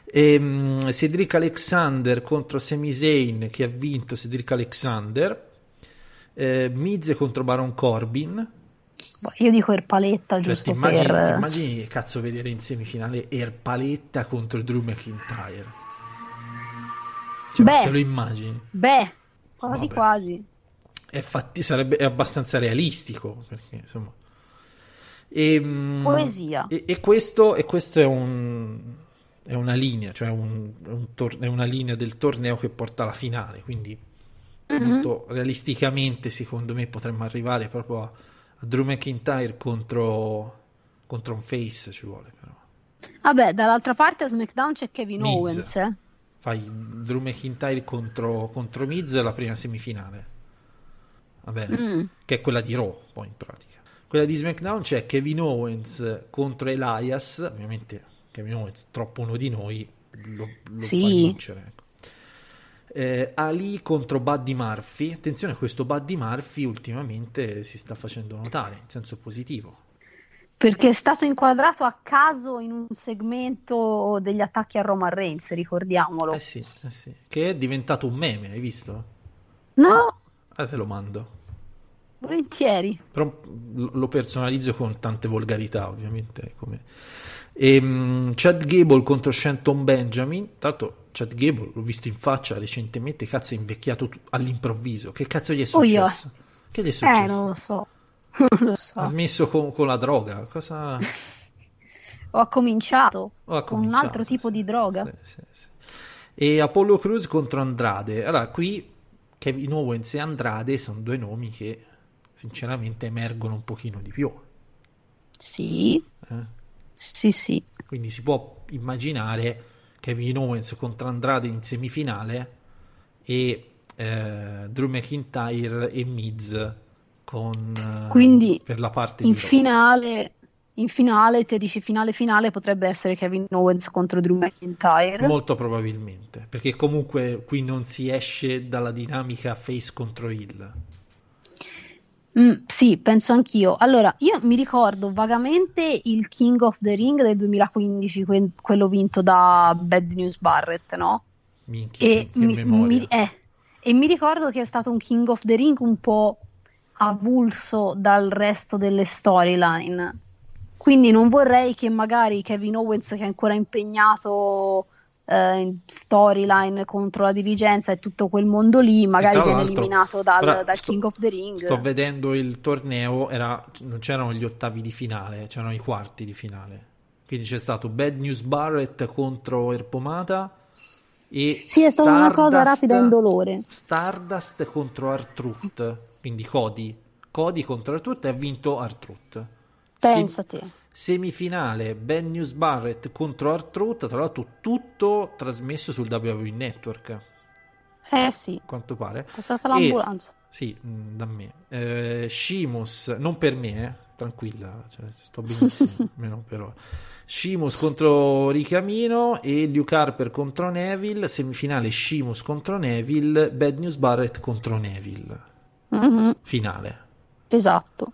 Speaker 1: Ehm, Cedric Alexander contro Sami Zayn, che ha vinto Cedric Alexander. Eh, Miz contro Baron Corbin.
Speaker 2: Boh, Io dico Erpaletta,
Speaker 1: Cioè, ti
Speaker 2: giusto
Speaker 1: immagini,
Speaker 2: per...
Speaker 1: ti immagini che cazzo vedere in semifinale Erpaletta contro Drew McIntyre? Cioè,
Speaker 2: Beh.
Speaker 1: te lo immagini?
Speaker 2: Beh, quasi
Speaker 1: Vabbè.
Speaker 2: quasi.
Speaker 1: È fatti, sarebbe è abbastanza realistico perché insomma e, mm,
Speaker 2: Poesia.
Speaker 1: e, e questo, e questo è un è una linea cioè un, un tor- è una linea del torneo che porta alla finale quindi
Speaker 2: Mhm.
Speaker 1: molto realisticamente secondo me potremmo arrivare proprio a, a Drew McIntyre contro contro un face ci vuole però
Speaker 2: Vabbè, dall'altra parte a SmackDown c'è Kevin
Speaker 1: Miz.
Speaker 2: Owens. eh.
Speaker 1: fai Drew McIntyre contro, contro Miz la prima semifinale va bene
Speaker 2: Mm.
Speaker 1: che è quella di Raw poi in pratica quella di SmackDown c'è Kevin Owens contro Elias ovviamente Kevin Owens troppo uno di noi lo, lo
Speaker 2: Sì.
Speaker 1: fa vincere ecco. Eh, Ali contro Buddy Murphy attenzione questo Buddy Murphy ultimamente si sta facendo notare in senso positivo
Speaker 2: Perché è stato inquadrato a caso in un segmento degli attacchi a Roman Reigns, ricordiamolo.
Speaker 1: eh sì, eh sì. che è diventato un meme hai visto?
Speaker 2: No,
Speaker 1: Ah, te lo mando
Speaker 2: volentieri.
Speaker 1: però lo lo personalizzo con tante volgarità ovviamente come... Ehm, Chad Gable contro Shenton Benjamin tra l'altro Chad Gable l'ho visto in faccia recentemente cazzo è invecchiato all'improvviso che cazzo gli è
Speaker 2: Oh,
Speaker 1: successo? che gli è
Speaker 2: Eh,
Speaker 1: successo?
Speaker 2: non lo so. Non lo so.
Speaker 1: ha smesso con, con la droga cosa
Speaker 2: Ho cominciato
Speaker 1: o ha
Speaker 2: con un
Speaker 1: cominciato,
Speaker 2: altro tipo
Speaker 1: sì.
Speaker 2: di droga.
Speaker 1: Sì, sì, sì. e Apollo Cruz contro Andrade allora qui Kevin Owens e Andrade sono due nomi che sinceramente emergono un pochino di più
Speaker 2: Sì,
Speaker 1: eh?
Speaker 2: Sì, sì.
Speaker 1: Quindi si può immaginare Kevin Owens contro Andrade in semifinale e eh, Drew McIntyre e Miz con, eh,
Speaker 2: Quindi
Speaker 1: per la parte
Speaker 2: in finale, in finale, te dici finale finale potrebbe essere Kevin Owens contro Drew McIntyre.
Speaker 1: Molto probabilmente, perché comunque qui non si esce dalla dinamica face contro heel.
Speaker 2: Mm, sì, penso anch'io. Allora, io mi ricordo vagamente il King of the Ring del 2015, que- quello vinto da Bad News Barrett, no?
Speaker 1: Minchia,
Speaker 2: E mi, mi- eh, e mi ricordo che è stato un King of the Ring un po' avulso dal resto delle storyline. Quindi non vorrei che magari Kevin Owens, che è ancora impegnato eh, in storyline contro la dirigenza e tutto quel mondo lì, magari viene eliminato dal, dal
Speaker 1: sto-
Speaker 2: King of the Ring.
Speaker 1: Sto vedendo il torneo, era- non c'erano gli ottavi di finale, c'erano i quarti di finale. Quindi c'è stato Bad News Barrett contro Erpomata e
Speaker 2: Sì, è stata una cosa rapida e indolore.
Speaker 1: Stardust contro Artruth, quindi Cody. Cody contro Artruth e ha vinto Artruth.
Speaker 2: Pensa te.
Speaker 1: Semifinale Bad News Barrett contro Artruth, tra l'altro tutto trasmesso sul WWE Network, a
Speaker 2: Eh sì,
Speaker 1: quanto pare.
Speaker 2: è stata
Speaker 1: E-
Speaker 2: l'ambulanza.
Speaker 1: Sì, mh, da me. Eh, Sheamus, non per me, eh. Tra tranquilla, cioè, sto benissimo, almeno per ora. Sheamus contro Ricamino e Luke Harper contro Neville, semifinale Sheamus contro Neville, Bad News Barrett contro Neville.
Speaker 2: Mhm,
Speaker 1: Finale.
Speaker 2: Esatto.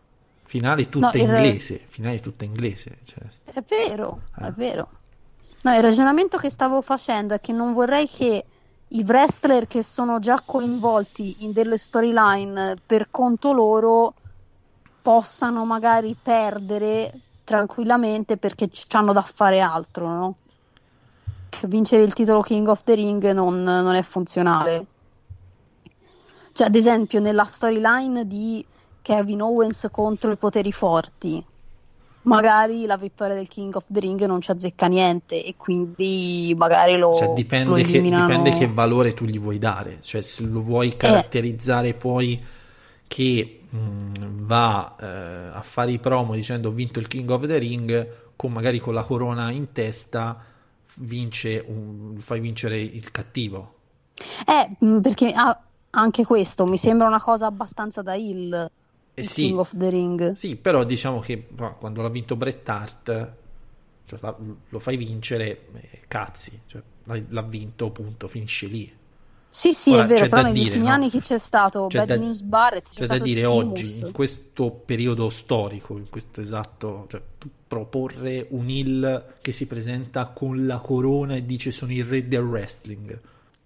Speaker 1: Finale tutta
Speaker 2: No,
Speaker 1: inglese, finale tutta inglese. cioè,
Speaker 2: È vero,
Speaker 1: Ah.
Speaker 2: è vero. No, il ragionamento che stavo facendo è che non vorrei che i wrestler che sono già coinvolti in delle storyline per conto loro possano magari perdere tranquillamente perché c- hanno da fare altro, no? Che Vincere il titolo King of the Ring non, non è funzionale. Cioè, ad esempio, nella storyline di Kevin Owens contro i poteri forti, magari la vittoria del King of the Ring non ci azzecca niente e quindi magari lo,
Speaker 1: Cioè,
Speaker 2: lo
Speaker 1: dipende, che,
Speaker 2: eliminano.
Speaker 1: dipende che valore tu gli vuoi dare. Cioè, se lo vuoi caratterizzare poi che mh, va eh, a fare i promo dicendo ho vinto il King of the Ring, con magari con la corona in testa, vince un- fai vincere il cattivo.
Speaker 2: Eh, mh, perché ah, anche questo mi sembra una cosa abbastanza da
Speaker 1: Eh
Speaker 2: il
Speaker 1: sì.
Speaker 2: King of the Ring.
Speaker 1: Sì, però diciamo che quando l'ha vinto Bret Hart, cioè, la- lo fai vincere, eh, cazzi, cioè, l'ha, vinto, punto, finisce lì.
Speaker 2: Sì, sì,
Speaker 1: Ora,
Speaker 2: è vero, però negli
Speaker 1: dire,
Speaker 2: ultimi
Speaker 1: no?
Speaker 2: anni chi c'è stato?
Speaker 1: C'è
Speaker 2: Bad
Speaker 1: da-
Speaker 2: News Barrett, c'è
Speaker 1: C'è da dire
Speaker 2: Sheamus.
Speaker 1: oggi, in questo periodo storico, in questo esatto, cioè, tu proporre un heel che si presenta con la corona e dice sono il re del wrestling,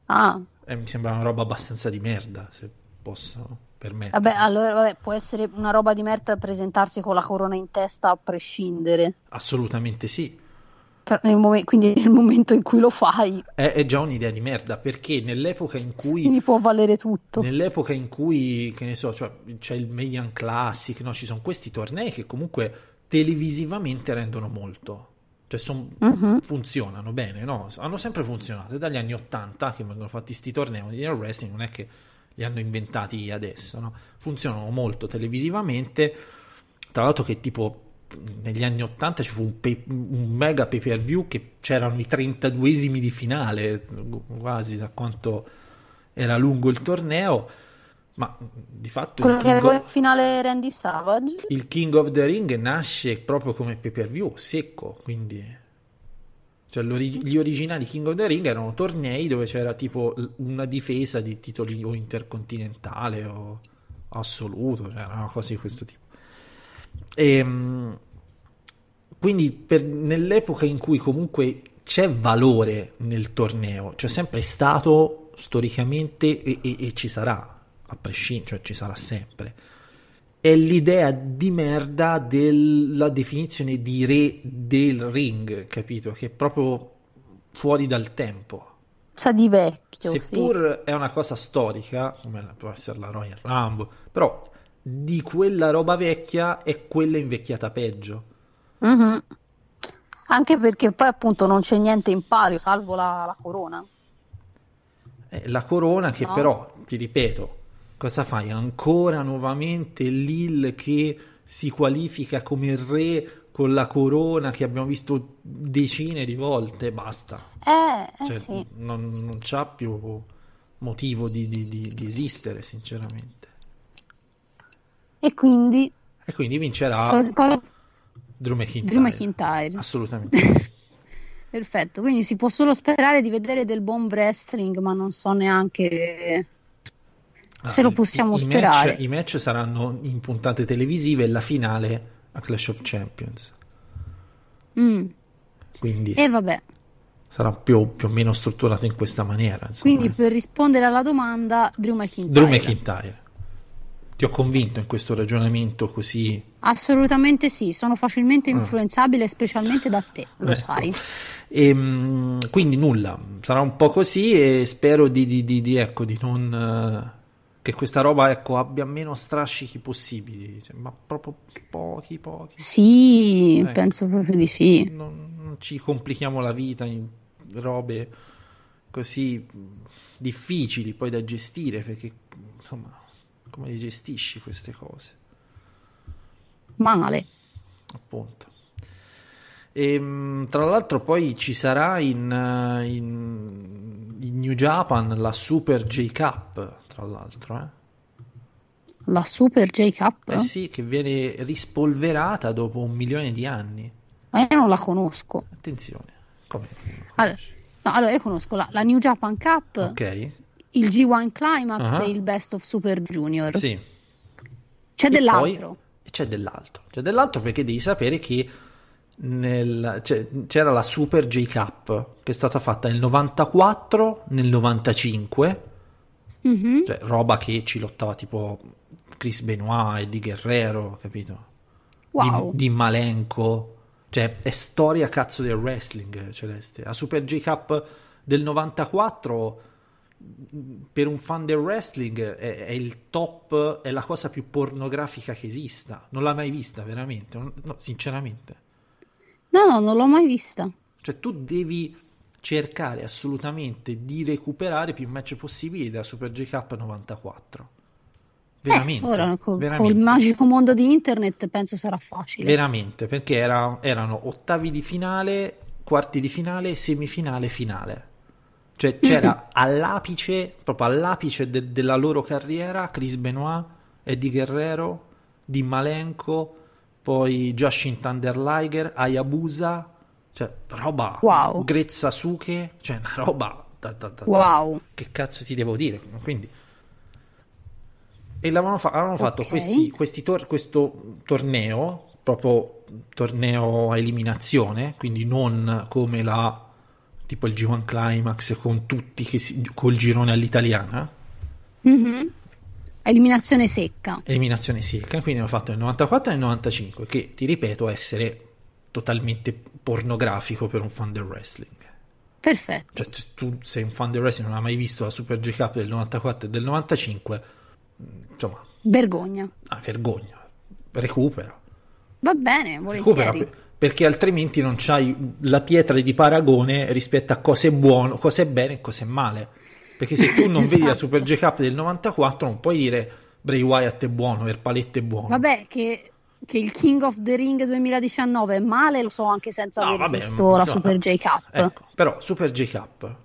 Speaker 2: Ah,
Speaker 1: eh, mi sembra una roba abbastanza di merda, se posso permettere.
Speaker 2: vabbè, allora vabbè, può essere una roba di merda presentarsi con la corona in testa a prescindere.
Speaker 1: Assolutamente sì.
Speaker 2: Per- nel momen- quindi nel momento in cui lo fai,
Speaker 1: È, è già un'idea di merda, perché nell'epoca in cui
Speaker 2: quindi può valere tutto.
Speaker 1: Nell'epoca in cui, che ne so, cioè, c'è il Median Classic, no? ci sono questi tornei che comunque televisivamente rendono molto. Cioè, son-
Speaker 2: Mhm.
Speaker 1: funzionano bene, no? Hanno sempre funzionato. È dagli anni 80 che vengono fatti sti tornei di wrestling, non è che li hanno inventati adesso, no? Funzionano molto televisivamente. Tra l'altro che tipo negli anni 80 ci fu un, pay- un mega pay per view che c'erano i 32esimi di finale, quasi da quanto era lungo il torneo, ma di fatto il
Speaker 2: Quello che aveva
Speaker 1: of,
Speaker 2: finale Randy Savage.
Speaker 1: il King of the Ring nasce proprio come pay per view, secco, quindi cioè gli originali King of the Ring erano tornei dove c'era tipo una difesa di titoli o intercontinentale o assoluto, cioè erano cose di questo tipo. Ehm, quindi per- nell'epoca in cui comunque c'è valore nel torneo, c'è sempre stato storicamente e, e- e ci sarà, a prescindere, cioè ci sarà sempre. È l'idea di merda della definizione di re del ring, capito? Che è proprio fuori dal tempo.
Speaker 2: Sa di vecchio. sì.
Speaker 1: Seppur è una cosa storica, come può essere la Royal Rumble, però di quella roba vecchia è quella invecchiata peggio.
Speaker 2: Mhm. Anche perché poi appunto non c'è niente in palio, salvo la, la corona.
Speaker 1: Eh, La corona che
Speaker 2: No.
Speaker 1: però, ti ripeto, cosa fai? Ancora nuovamente l'Ill che si qualifica come re con la corona che abbiamo visto decine di volte, basta.
Speaker 2: Eh, eh
Speaker 1: Cioè,
Speaker 2: sì.
Speaker 1: non, non c'ha più motivo di, di- di- di esistere, sinceramente.
Speaker 2: E quindi
Speaker 1: E quindi vincerà
Speaker 2: co- co-
Speaker 1: Drew McIntyre.
Speaker 2: Drew McIntyre.
Speaker 1: Assolutamente.
Speaker 2: Perfetto, quindi si può solo sperare di vedere del buon wrestling, ma non so neanche se
Speaker 1: Ah,
Speaker 2: lo
Speaker 1: i-
Speaker 2: possiamo
Speaker 1: i,
Speaker 2: sperare.
Speaker 1: Match, I match saranno in puntate televisive e la finale a Clash of Champions.
Speaker 2: Mm.
Speaker 1: Quindi
Speaker 2: E vabbè,
Speaker 1: sarà più, più o meno strutturato in questa maniera. Insomma.
Speaker 2: quindi per rispondere alla domanda, Drew McIntyre.
Speaker 1: Drew McIntyre. Ti ho convinto in questo ragionamento così.
Speaker 2: Assolutamente sì, sono facilmente influenzabile, specialmente da te, lo.
Speaker 1: Ecco.
Speaker 2: sai.
Speaker 1: Ehm, quindi nulla, sarà un po' così e spero di, di- di- di, ecco, di non... eh, che questa roba ecco, abbia meno strascichi possibili, cioè, ma proprio pochi, pochi.
Speaker 2: Sì,
Speaker 1: Ecco.
Speaker 2: penso proprio di sì.
Speaker 1: Non, non ci complichiamo la vita in robe così difficili poi da gestire, perché insomma, come le gestisci queste cose?
Speaker 2: Male.
Speaker 1: appunto. E, mh, tra l'altro poi ci sarà in, eh, in- in New Japan la Super J Cup, tra l'altro, eh?
Speaker 2: La Super J Cup?
Speaker 1: Eh sì, che viene rispolverata dopo un milione di anni.
Speaker 2: Ma io non la conosco.
Speaker 1: Attenzione. Come?
Speaker 2: Allora, no, allora io conosco la, la New Japan Cup,
Speaker 1: Ok.
Speaker 2: il G1 Climax
Speaker 1: Ah.
Speaker 2: e il Best of Super Junior.
Speaker 1: Sì.
Speaker 2: C'è
Speaker 1: E
Speaker 2: dell'altro.
Speaker 1: poi c'è dell'altro. C'è dell'altro perché devi sapere che nel- c'è- c'era la Super J Cup che è stata fatta nel 94, nel 95,
Speaker 2: Mhm.
Speaker 1: cioè roba che ci lottava tipo Chris Benoit e Di Guerrero, capito?
Speaker 2: Wow.
Speaker 1: Di, di Malenko, cioè è storia cazzo del wrestling, Celeste. La Super J Cup del 94 per un fan del wrestling è, è il top, è la cosa più pornografica che esista. Non l'ha mai vista, veramente. no, sinceramente.
Speaker 2: No, no, non l'ho mai vista.
Speaker 1: Cioè, tu devi cercare assolutamente di recuperare più match possibili della Super J Cup 94. Veramente.
Speaker 2: Eh, ora col,
Speaker 1: veramente.
Speaker 2: col magico mondo di internet penso sarà facile.
Speaker 1: Veramente, perché era- erano ottavi di finale, quarti di finale, semifinale, finale. Cioè c'era all'apice, proprio all'apice de- della loro carriera, Chris Benoit, Eddie Guerrero, Di Malenko, poi Jushin Thunder Liger, Hayabusa, cioè roba,
Speaker 2: Wow.
Speaker 1: Great Sasuke, cioè una roba, da- da- da-
Speaker 2: Wow.
Speaker 1: che cazzo ti devo dire? Quindi... E l'avevano fa- avevano fatto questi, questi tor- questo torneo, proprio torneo a eliminazione, quindi non come la tipo il G1 Climax con tutti che si, col girone all'italiana,
Speaker 2: Mhm. Eliminazione secca.
Speaker 1: eliminazione secca, quindi hanno fatto nel 94 e nel 95, che ti ripeto essere totalmente pornografico per un fan del wrestling.
Speaker 2: Perfetto.
Speaker 1: Cioè, se tu sei un fan del wrestling non hai mai visto la Super J Cup del 94 e del 95, insomma,
Speaker 2: Vergogna.
Speaker 1: ah, vergogna, recupera,
Speaker 2: Va bene,
Speaker 1: recupera
Speaker 2: volentieri.
Speaker 1: per- perché altrimenti non c'hai la pietra di paragone rispetto a cosa è buono, cosa è bene e cosa è male. Perché se tu non vedi la
Speaker 2: Esatto.
Speaker 1: Super J Cup del 94 non puoi dire Bray Wyatt è buono, Erpaletto è buono.
Speaker 2: Vabbè, che, che il King of the Ring 2019 è male, lo so anche senza
Speaker 1: No,
Speaker 2: aver
Speaker 1: vabbè,
Speaker 2: visto la
Speaker 1: insomma,
Speaker 2: Super J Cup.
Speaker 1: Ecco, però Super J Cup,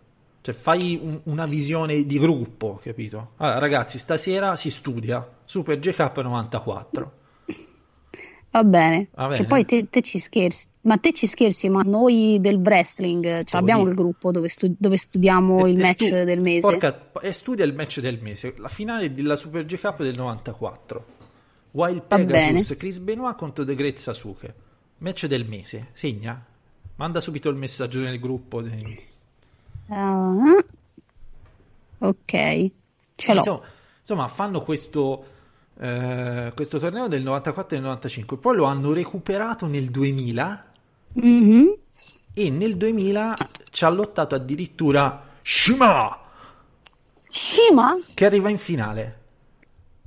Speaker 1: cioè fai un- una visione di gruppo, capito? Allora, ragazzi, stasera si studia Super J Cup 94.
Speaker 2: Va bene.
Speaker 1: Va bene.
Speaker 2: Che poi te, te ci scherzi. Ma te ci scherzi, ma noi del wrestling ce l'abbiamo
Speaker 1: dire.
Speaker 2: il gruppo dove, stu- dove studiamo
Speaker 1: E-
Speaker 2: il
Speaker 1: e
Speaker 2: match
Speaker 1: stu-
Speaker 2: del mese.
Speaker 1: porca- e studia il match del mese, la finale della Super J Cup del 94. Wild Pegasus. Chris Benoit contro The Great Sasuke. Match del mese, segna. Manda subito il messaggio nel gruppo. dei-
Speaker 2: Ah, ok, ce l'ho.
Speaker 1: Insomma, insomma, fanno questo, eh, questo torneo del 94 e del 95, poi lo hanno recuperato nel 2000
Speaker 2: Mhm.
Speaker 1: e nel 2000 ci ha lottato addirittura Shima
Speaker 2: Shima?
Speaker 1: che arriva in finale,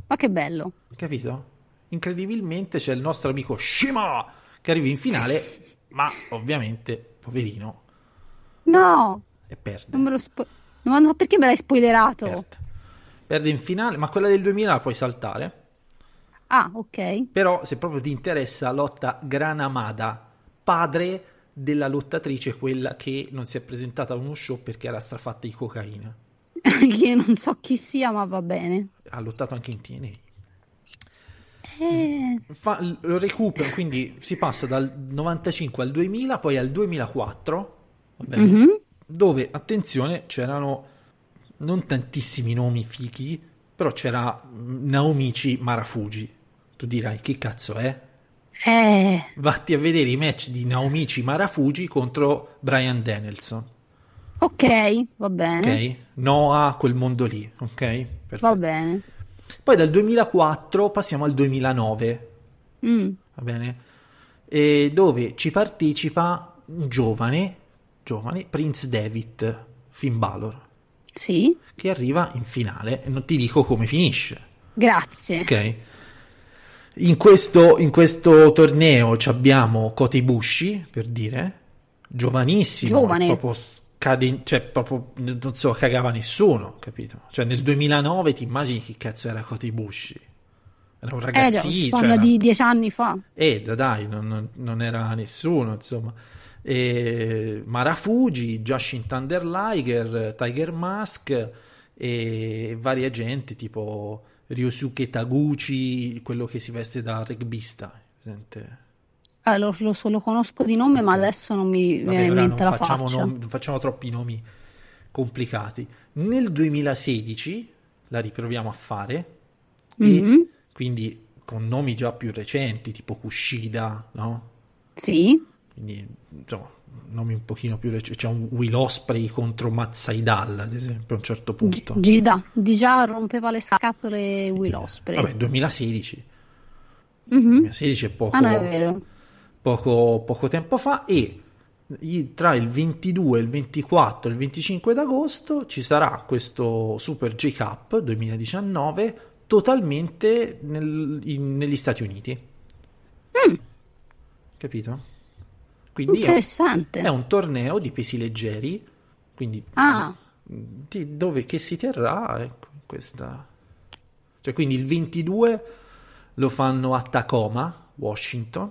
Speaker 2: Ma che bello.
Speaker 1: capito? Incredibilmente c'è il nostro amico Shima che arriva in finale, ma ovviamente, poverino,
Speaker 2: No,
Speaker 1: e perde.
Speaker 2: non me lo spo- no, ma perché me l'hai spoilerato?
Speaker 1: Perde. Perde in finale, ma quella del 2000 la puoi saltare.
Speaker 2: Ah, ok.
Speaker 1: Però, se proprio ti interessa, lotta Granamada, padre della lottatrice, quella che non si è presentata a uno show perché era strafatta di cocaina.
Speaker 2: Io non so chi sia, ma va bene.
Speaker 1: Ha lottato anche in TNA.
Speaker 2: Eh,
Speaker 1: Fa- lo recupero, quindi si passa dal 95 al 2000, poi al 2004, va bene?
Speaker 2: mhm.
Speaker 1: dove, attenzione, c'erano non tantissimi nomi fichi, però c'era Naomichi Marafuji. Tu dirai, che cazzo è?
Speaker 2: Eh,
Speaker 1: Vatti a vedere i match di Naomichi Marafuji contro Brian Danielson.
Speaker 2: ok, va bene.
Speaker 1: Ok? Noah, quel mondo lì. Ok? Perfetto.
Speaker 2: Va bene.
Speaker 1: Poi dal 2004 passiamo al 2009.
Speaker 2: Mm,
Speaker 1: Va bene? E dove ci partecipa un giovane, giovane Prince David Finn Balor,
Speaker 2: sì,
Speaker 1: che arriva in finale e non ti dico come finisce.
Speaker 2: grazie.
Speaker 1: Ok? In questo, in questo torneo abbiamo Kota Ibushi, per dire, giovanissimo,
Speaker 2: Giovane.
Speaker 1: proprio scade, cioè proprio non so, cagava nessuno, capito? Cioè nel 2009 ti immagini che cazzo era Kota Ibushi? Era un
Speaker 2: Eh,
Speaker 1: ragazzino,
Speaker 2: parla di dieci anni fa.
Speaker 1: eh, da- dai, non, non- era nessuno, insomma. E Marafuji, Jushin Thunder Liger, Tiger Mask e varia gente tipo Ryosuke Taguchi, quello che si veste da rugbista. Presente?
Speaker 2: Ah, lo, lo lo conosco di nome, ma adesso non mi
Speaker 1: Vabbè,
Speaker 2: viene in
Speaker 1: non
Speaker 2: la
Speaker 1: facciamo,
Speaker 2: faccia.
Speaker 1: nomi- non facciamo troppi nomi complicati. Nel 2016 la riproviamo a fare,
Speaker 2: Mhm.
Speaker 1: quindi con nomi già più recenti, tipo Kushida, no?
Speaker 2: Sì,
Speaker 1: Quindi, insomma, nomi un pochino più recenti. C'è un Will Osprey contro Mazzaidal, ad esempio, a un certo punto.
Speaker 2: G- Gida, di già rompeva le scatole Will Osprey.
Speaker 1: Vabbè, 2016.
Speaker 2: Mhm.
Speaker 1: 2016 è poco,
Speaker 2: Ah, no, è vero.
Speaker 1: Poco, poco tempo fa e tra il 22, il 24 e il 25 d'agosto ci sarà questo Super J Cup 2019 totalmente nel- in- negli Stati Uniti. Capito? Quindi è,
Speaker 2: Interessante.
Speaker 1: è un torneo di pesi leggeri, quindi
Speaker 2: Ah,
Speaker 1: di- dove che si terrà ecco, questa cioè quindi il 22 lo fanno a Tacoma Washington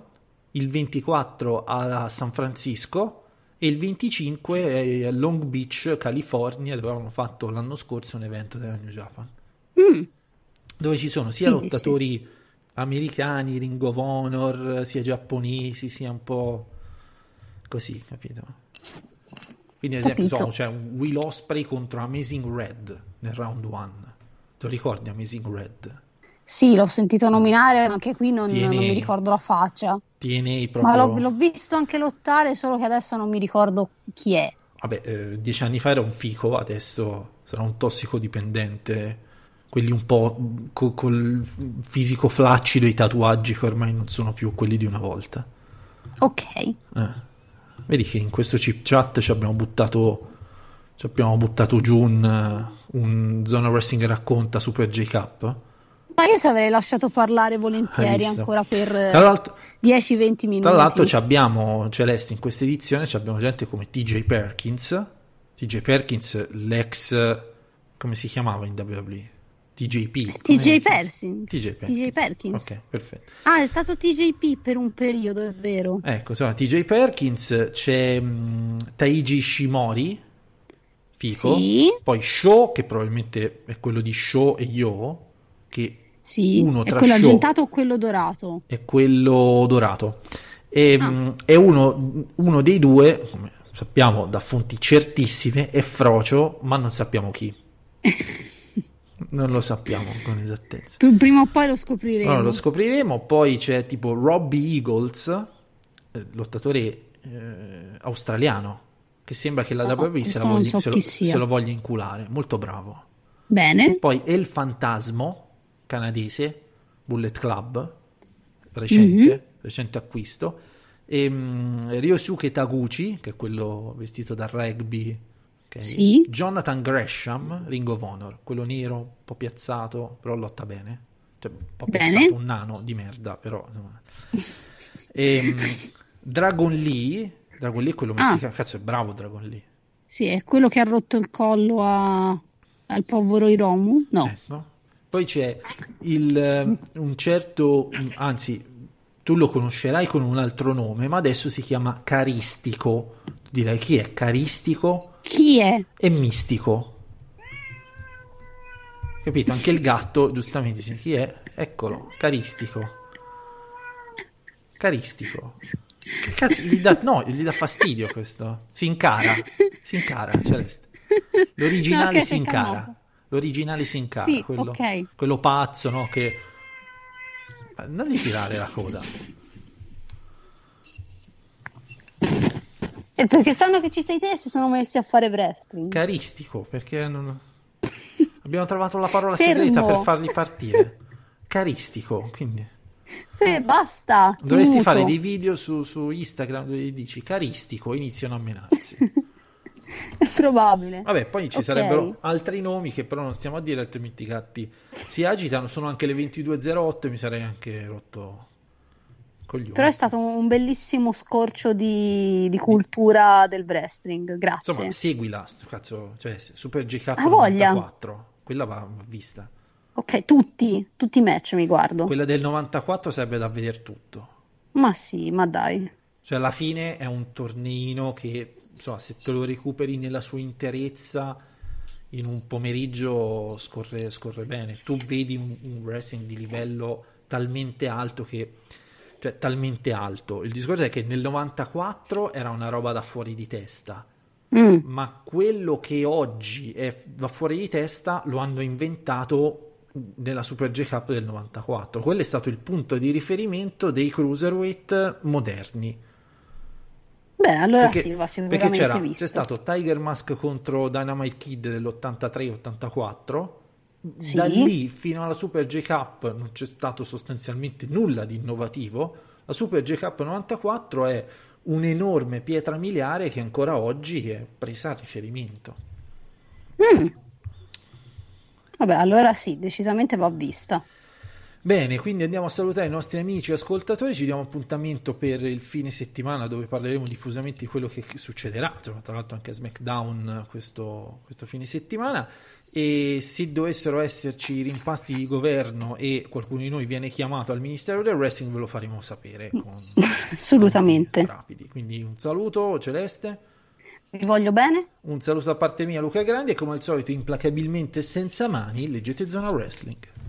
Speaker 1: il 24 a San Francisco e il 25 è a Long Beach California dove avevano fatto l'anno scorso un evento della New Japan.
Speaker 2: Mm,
Speaker 1: dove ci sono sia
Speaker 2: Quindi
Speaker 1: lottatori americani Ring of Honor sia giapponesi sia un po' così capito? Quindi ad esempio so, c'è un Will Osprey contro Amazing Red nel round 1 te lo ricordi Amazing Red?
Speaker 2: sì, l'ho sentito nominare, ma anche qui non,
Speaker 1: Tieni-
Speaker 2: non mi ricordo la faccia.
Speaker 1: TNA
Speaker 2: Ma
Speaker 1: proprio
Speaker 2: l'ho, l'ho visto anche lottare, solo che adesso non mi ricordo chi è.
Speaker 1: vabbè eh, dieci anni fa era un fico adesso sarà un tossicodipendente quelli un po' co- col fisico flaccido e i tatuaggi che ormai non sono più quelli di una volta
Speaker 2: Ok,
Speaker 1: Eh. Vedi che in questo chip chat ci abbiamo buttato, ci abbiamo buttato giù un, un Zona Wrestling racconta Super J-Cup.
Speaker 2: Ma io se avrei lasciato parlare volentieri ancora per eh,
Speaker 1: Tra l'altro,
Speaker 2: 10-20 minuti.
Speaker 1: tra l'altro ci abbiamo, Celeste, in questa edizione ci abbiamo gente come TJ Perkins. TJ Perkins, l'ex, come si chiamava in WWE? TJP.
Speaker 2: TJ Perkins.
Speaker 1: TJ Perkins.
Speaker 2: TJ Perkins.
Speaker 1: Ok, perfetto.
Speaker 2: Ah, è stato TJP per un periodo, è vero.
Speaker 1: Ecco, insomma, TJ Perkins, c'è mh, Taiji Shimori, fico,
Speaker 2: Sì.
Speaker 1: poi Show, che probabilmente è quello di Show e Yo, che
Speaker 2: Sì,
Speaker 1: uno
Speaker 2: è quello
Speaker 1: show
Speaker 2: argentato o quello dorato?
Speaker 1: è quello dorato. E,
Speaker 2: Ah.
Speaker 1: mh, è uno, uno dei due, come sappiamo da fonti certissime, è Frocio, ma non sappiamo chi. non lo sappiamo con esattezza.
Speaker 2: Pr- Prima o poi lo scopriremo.
Speaker 1: Allora, lo scopriremo. Poi c'è tipo Robbie Eagles, eh, lottatore eh, australiano, che sembra che la
Speaker 2: No,
Speaker 1: WWE se,
Speaker 2: so
Speaker 1: se lo voglia inculare. Molto bravo.
Speaker 2: Bene.
Speaker 1: Poi El Fantasmo, canadese, Bullet Club, recente,
Speaker 2: Mhm.
Speaker 1: recente acquisto. E mm, Ryosuke Taguchi, che è quello vestito da rugby. ok?
Speaker 2: Sì.
Speaker 1: Jonathan Gresham, Ring of Honor, quello nero, un po' piazzato, però lotta bene. Cioè, un po'
Speaker 2: Bene.
Speaker 1: piazzato, un nano di merda, però. E, mm, Dragon Lee, Dragon Lee è quello
Speaker 2: Ah.
Speaker 1: messicano, cazzo è bravo Dragon Lee.
Speaker 2: Sì, è quello che ha rotto il collo a- al povero Hiromu? No.
Speaker 1: Ecco. Poi c'è il, eh, un certo, anzi, tu lo conoscerai con un altro nome, ma adesso si chiama Caristico. Direi chi è Caristico
Speaker 2: Chi è?
Speaker 1: e Mistico. Capito? Anche il gatto, giustamente, dice, chi è? Eccolo, Caristico. Caristico. Che cazzo, gli dà, no, gli dà fastidio questo. Si incara, si incara, Celeste. L'originale
Speaker 2: No,
Speaker 1: si incara. L'originale si incara,
Speaker 2: Sì,
Speaker 1: quello,
Speaker 2: ok.
Speaker 1: quello pazzo, no? Che... Eh, Non gli tirare la coda.
Speaker 2: E perché sanno che ci sei te e si sono messi a fare wrestling.
Speaker 1: Caristico, perché non... abbiamo trovato la parola
Speaker 2: Fermo.
Speaker 1: segreta per farli partire. Caristico, quindi
Speaker 2: Eh, basta.
Speaker 1: dovresti
Speaker 2: muto.
Speaker 1: fare dei video su, su Instagram dove dici caristico, iniziano a menarsi.
Speaker 2: È probabile.
Speaker 1: Vabbè, poi ci
Speaker 2: Ok.
Speaker 1: sarebbero altri nomi che però non stiamo a dire, altrimenti i gatti si agitano. Sono anche le 22.08 e mi sarei anche rotto coglioni.
Speaker 2: Però è stato un bellissimo scorcio di, di cultura del wrestling. Grazie.
Speaker 1: Insomma, seguila, cazzo, cioè Super GK
Speaker 2: Ha voglia.
Speaker 1: 94, quella va va vista.
Speaker 2: Ok, tutti, tutti i match mi guardo.
Speaker 1: Quella del 94 sarebbe da vedere tutto.
Speaker 2: Ma sì, ma dai.
Speaker 1: Cioè, alla fine è un torneino che, insomma, se te lo recuperi nella sua interezza in un pomeriggio scorre, scorre bene. Tu vedi un, un, wrestling di livello talmente alto che. Cioè, talmente alto. Il discorso è che nel 94 era una roba da fuori di testa. Mm. Ma quello che oggi è, va fuori di testa lo hanno inventato nella Super J Cup del 94. Quello è stato il punto di riferimento dei cruiserweight moderni.
Speaker 2: Beh, allora perché, sì, va sicuramente
Speaker 1: perché c'era,
Speaker 2: visto.
Speaker 1: C'è stato Tiger Mask contro Dynamite Kid dell'83-84. Sì. Da lì fino alla Super J Cup non c'è stato sostanzialmente nulla di innovativo. La Super J Cup 94 è un'enorme pietra miliare che ancora oggi è presa a riferimento.
Speaker 2: Mm. Vabbè, allora sì, decisamente va vista.
Speaker 1: Bene, quindi andiamo a salutare i nostri amici e ascoltatori, ci diamo appuntamento per il fine settimana dove parleremo diffusamente di quello che succederà, insomma, tra l'altro anche a SmackDown questo, questo fine settimana e se dovessero esserci rimpasti di governo e qualcuno di noi viene chiamato al Ministero del Wrestling ve lo faremo sapere con,
Speaker 2: assolutamente
Speaker 1: rapidi. Quindi un saluto Celeste.
Speaker 2: Vi voglio bene.
Speaker 1: Un saluto da parte mia Luca Grandi e come al solito implacabilmente senza mani leggete Zona Wrestling.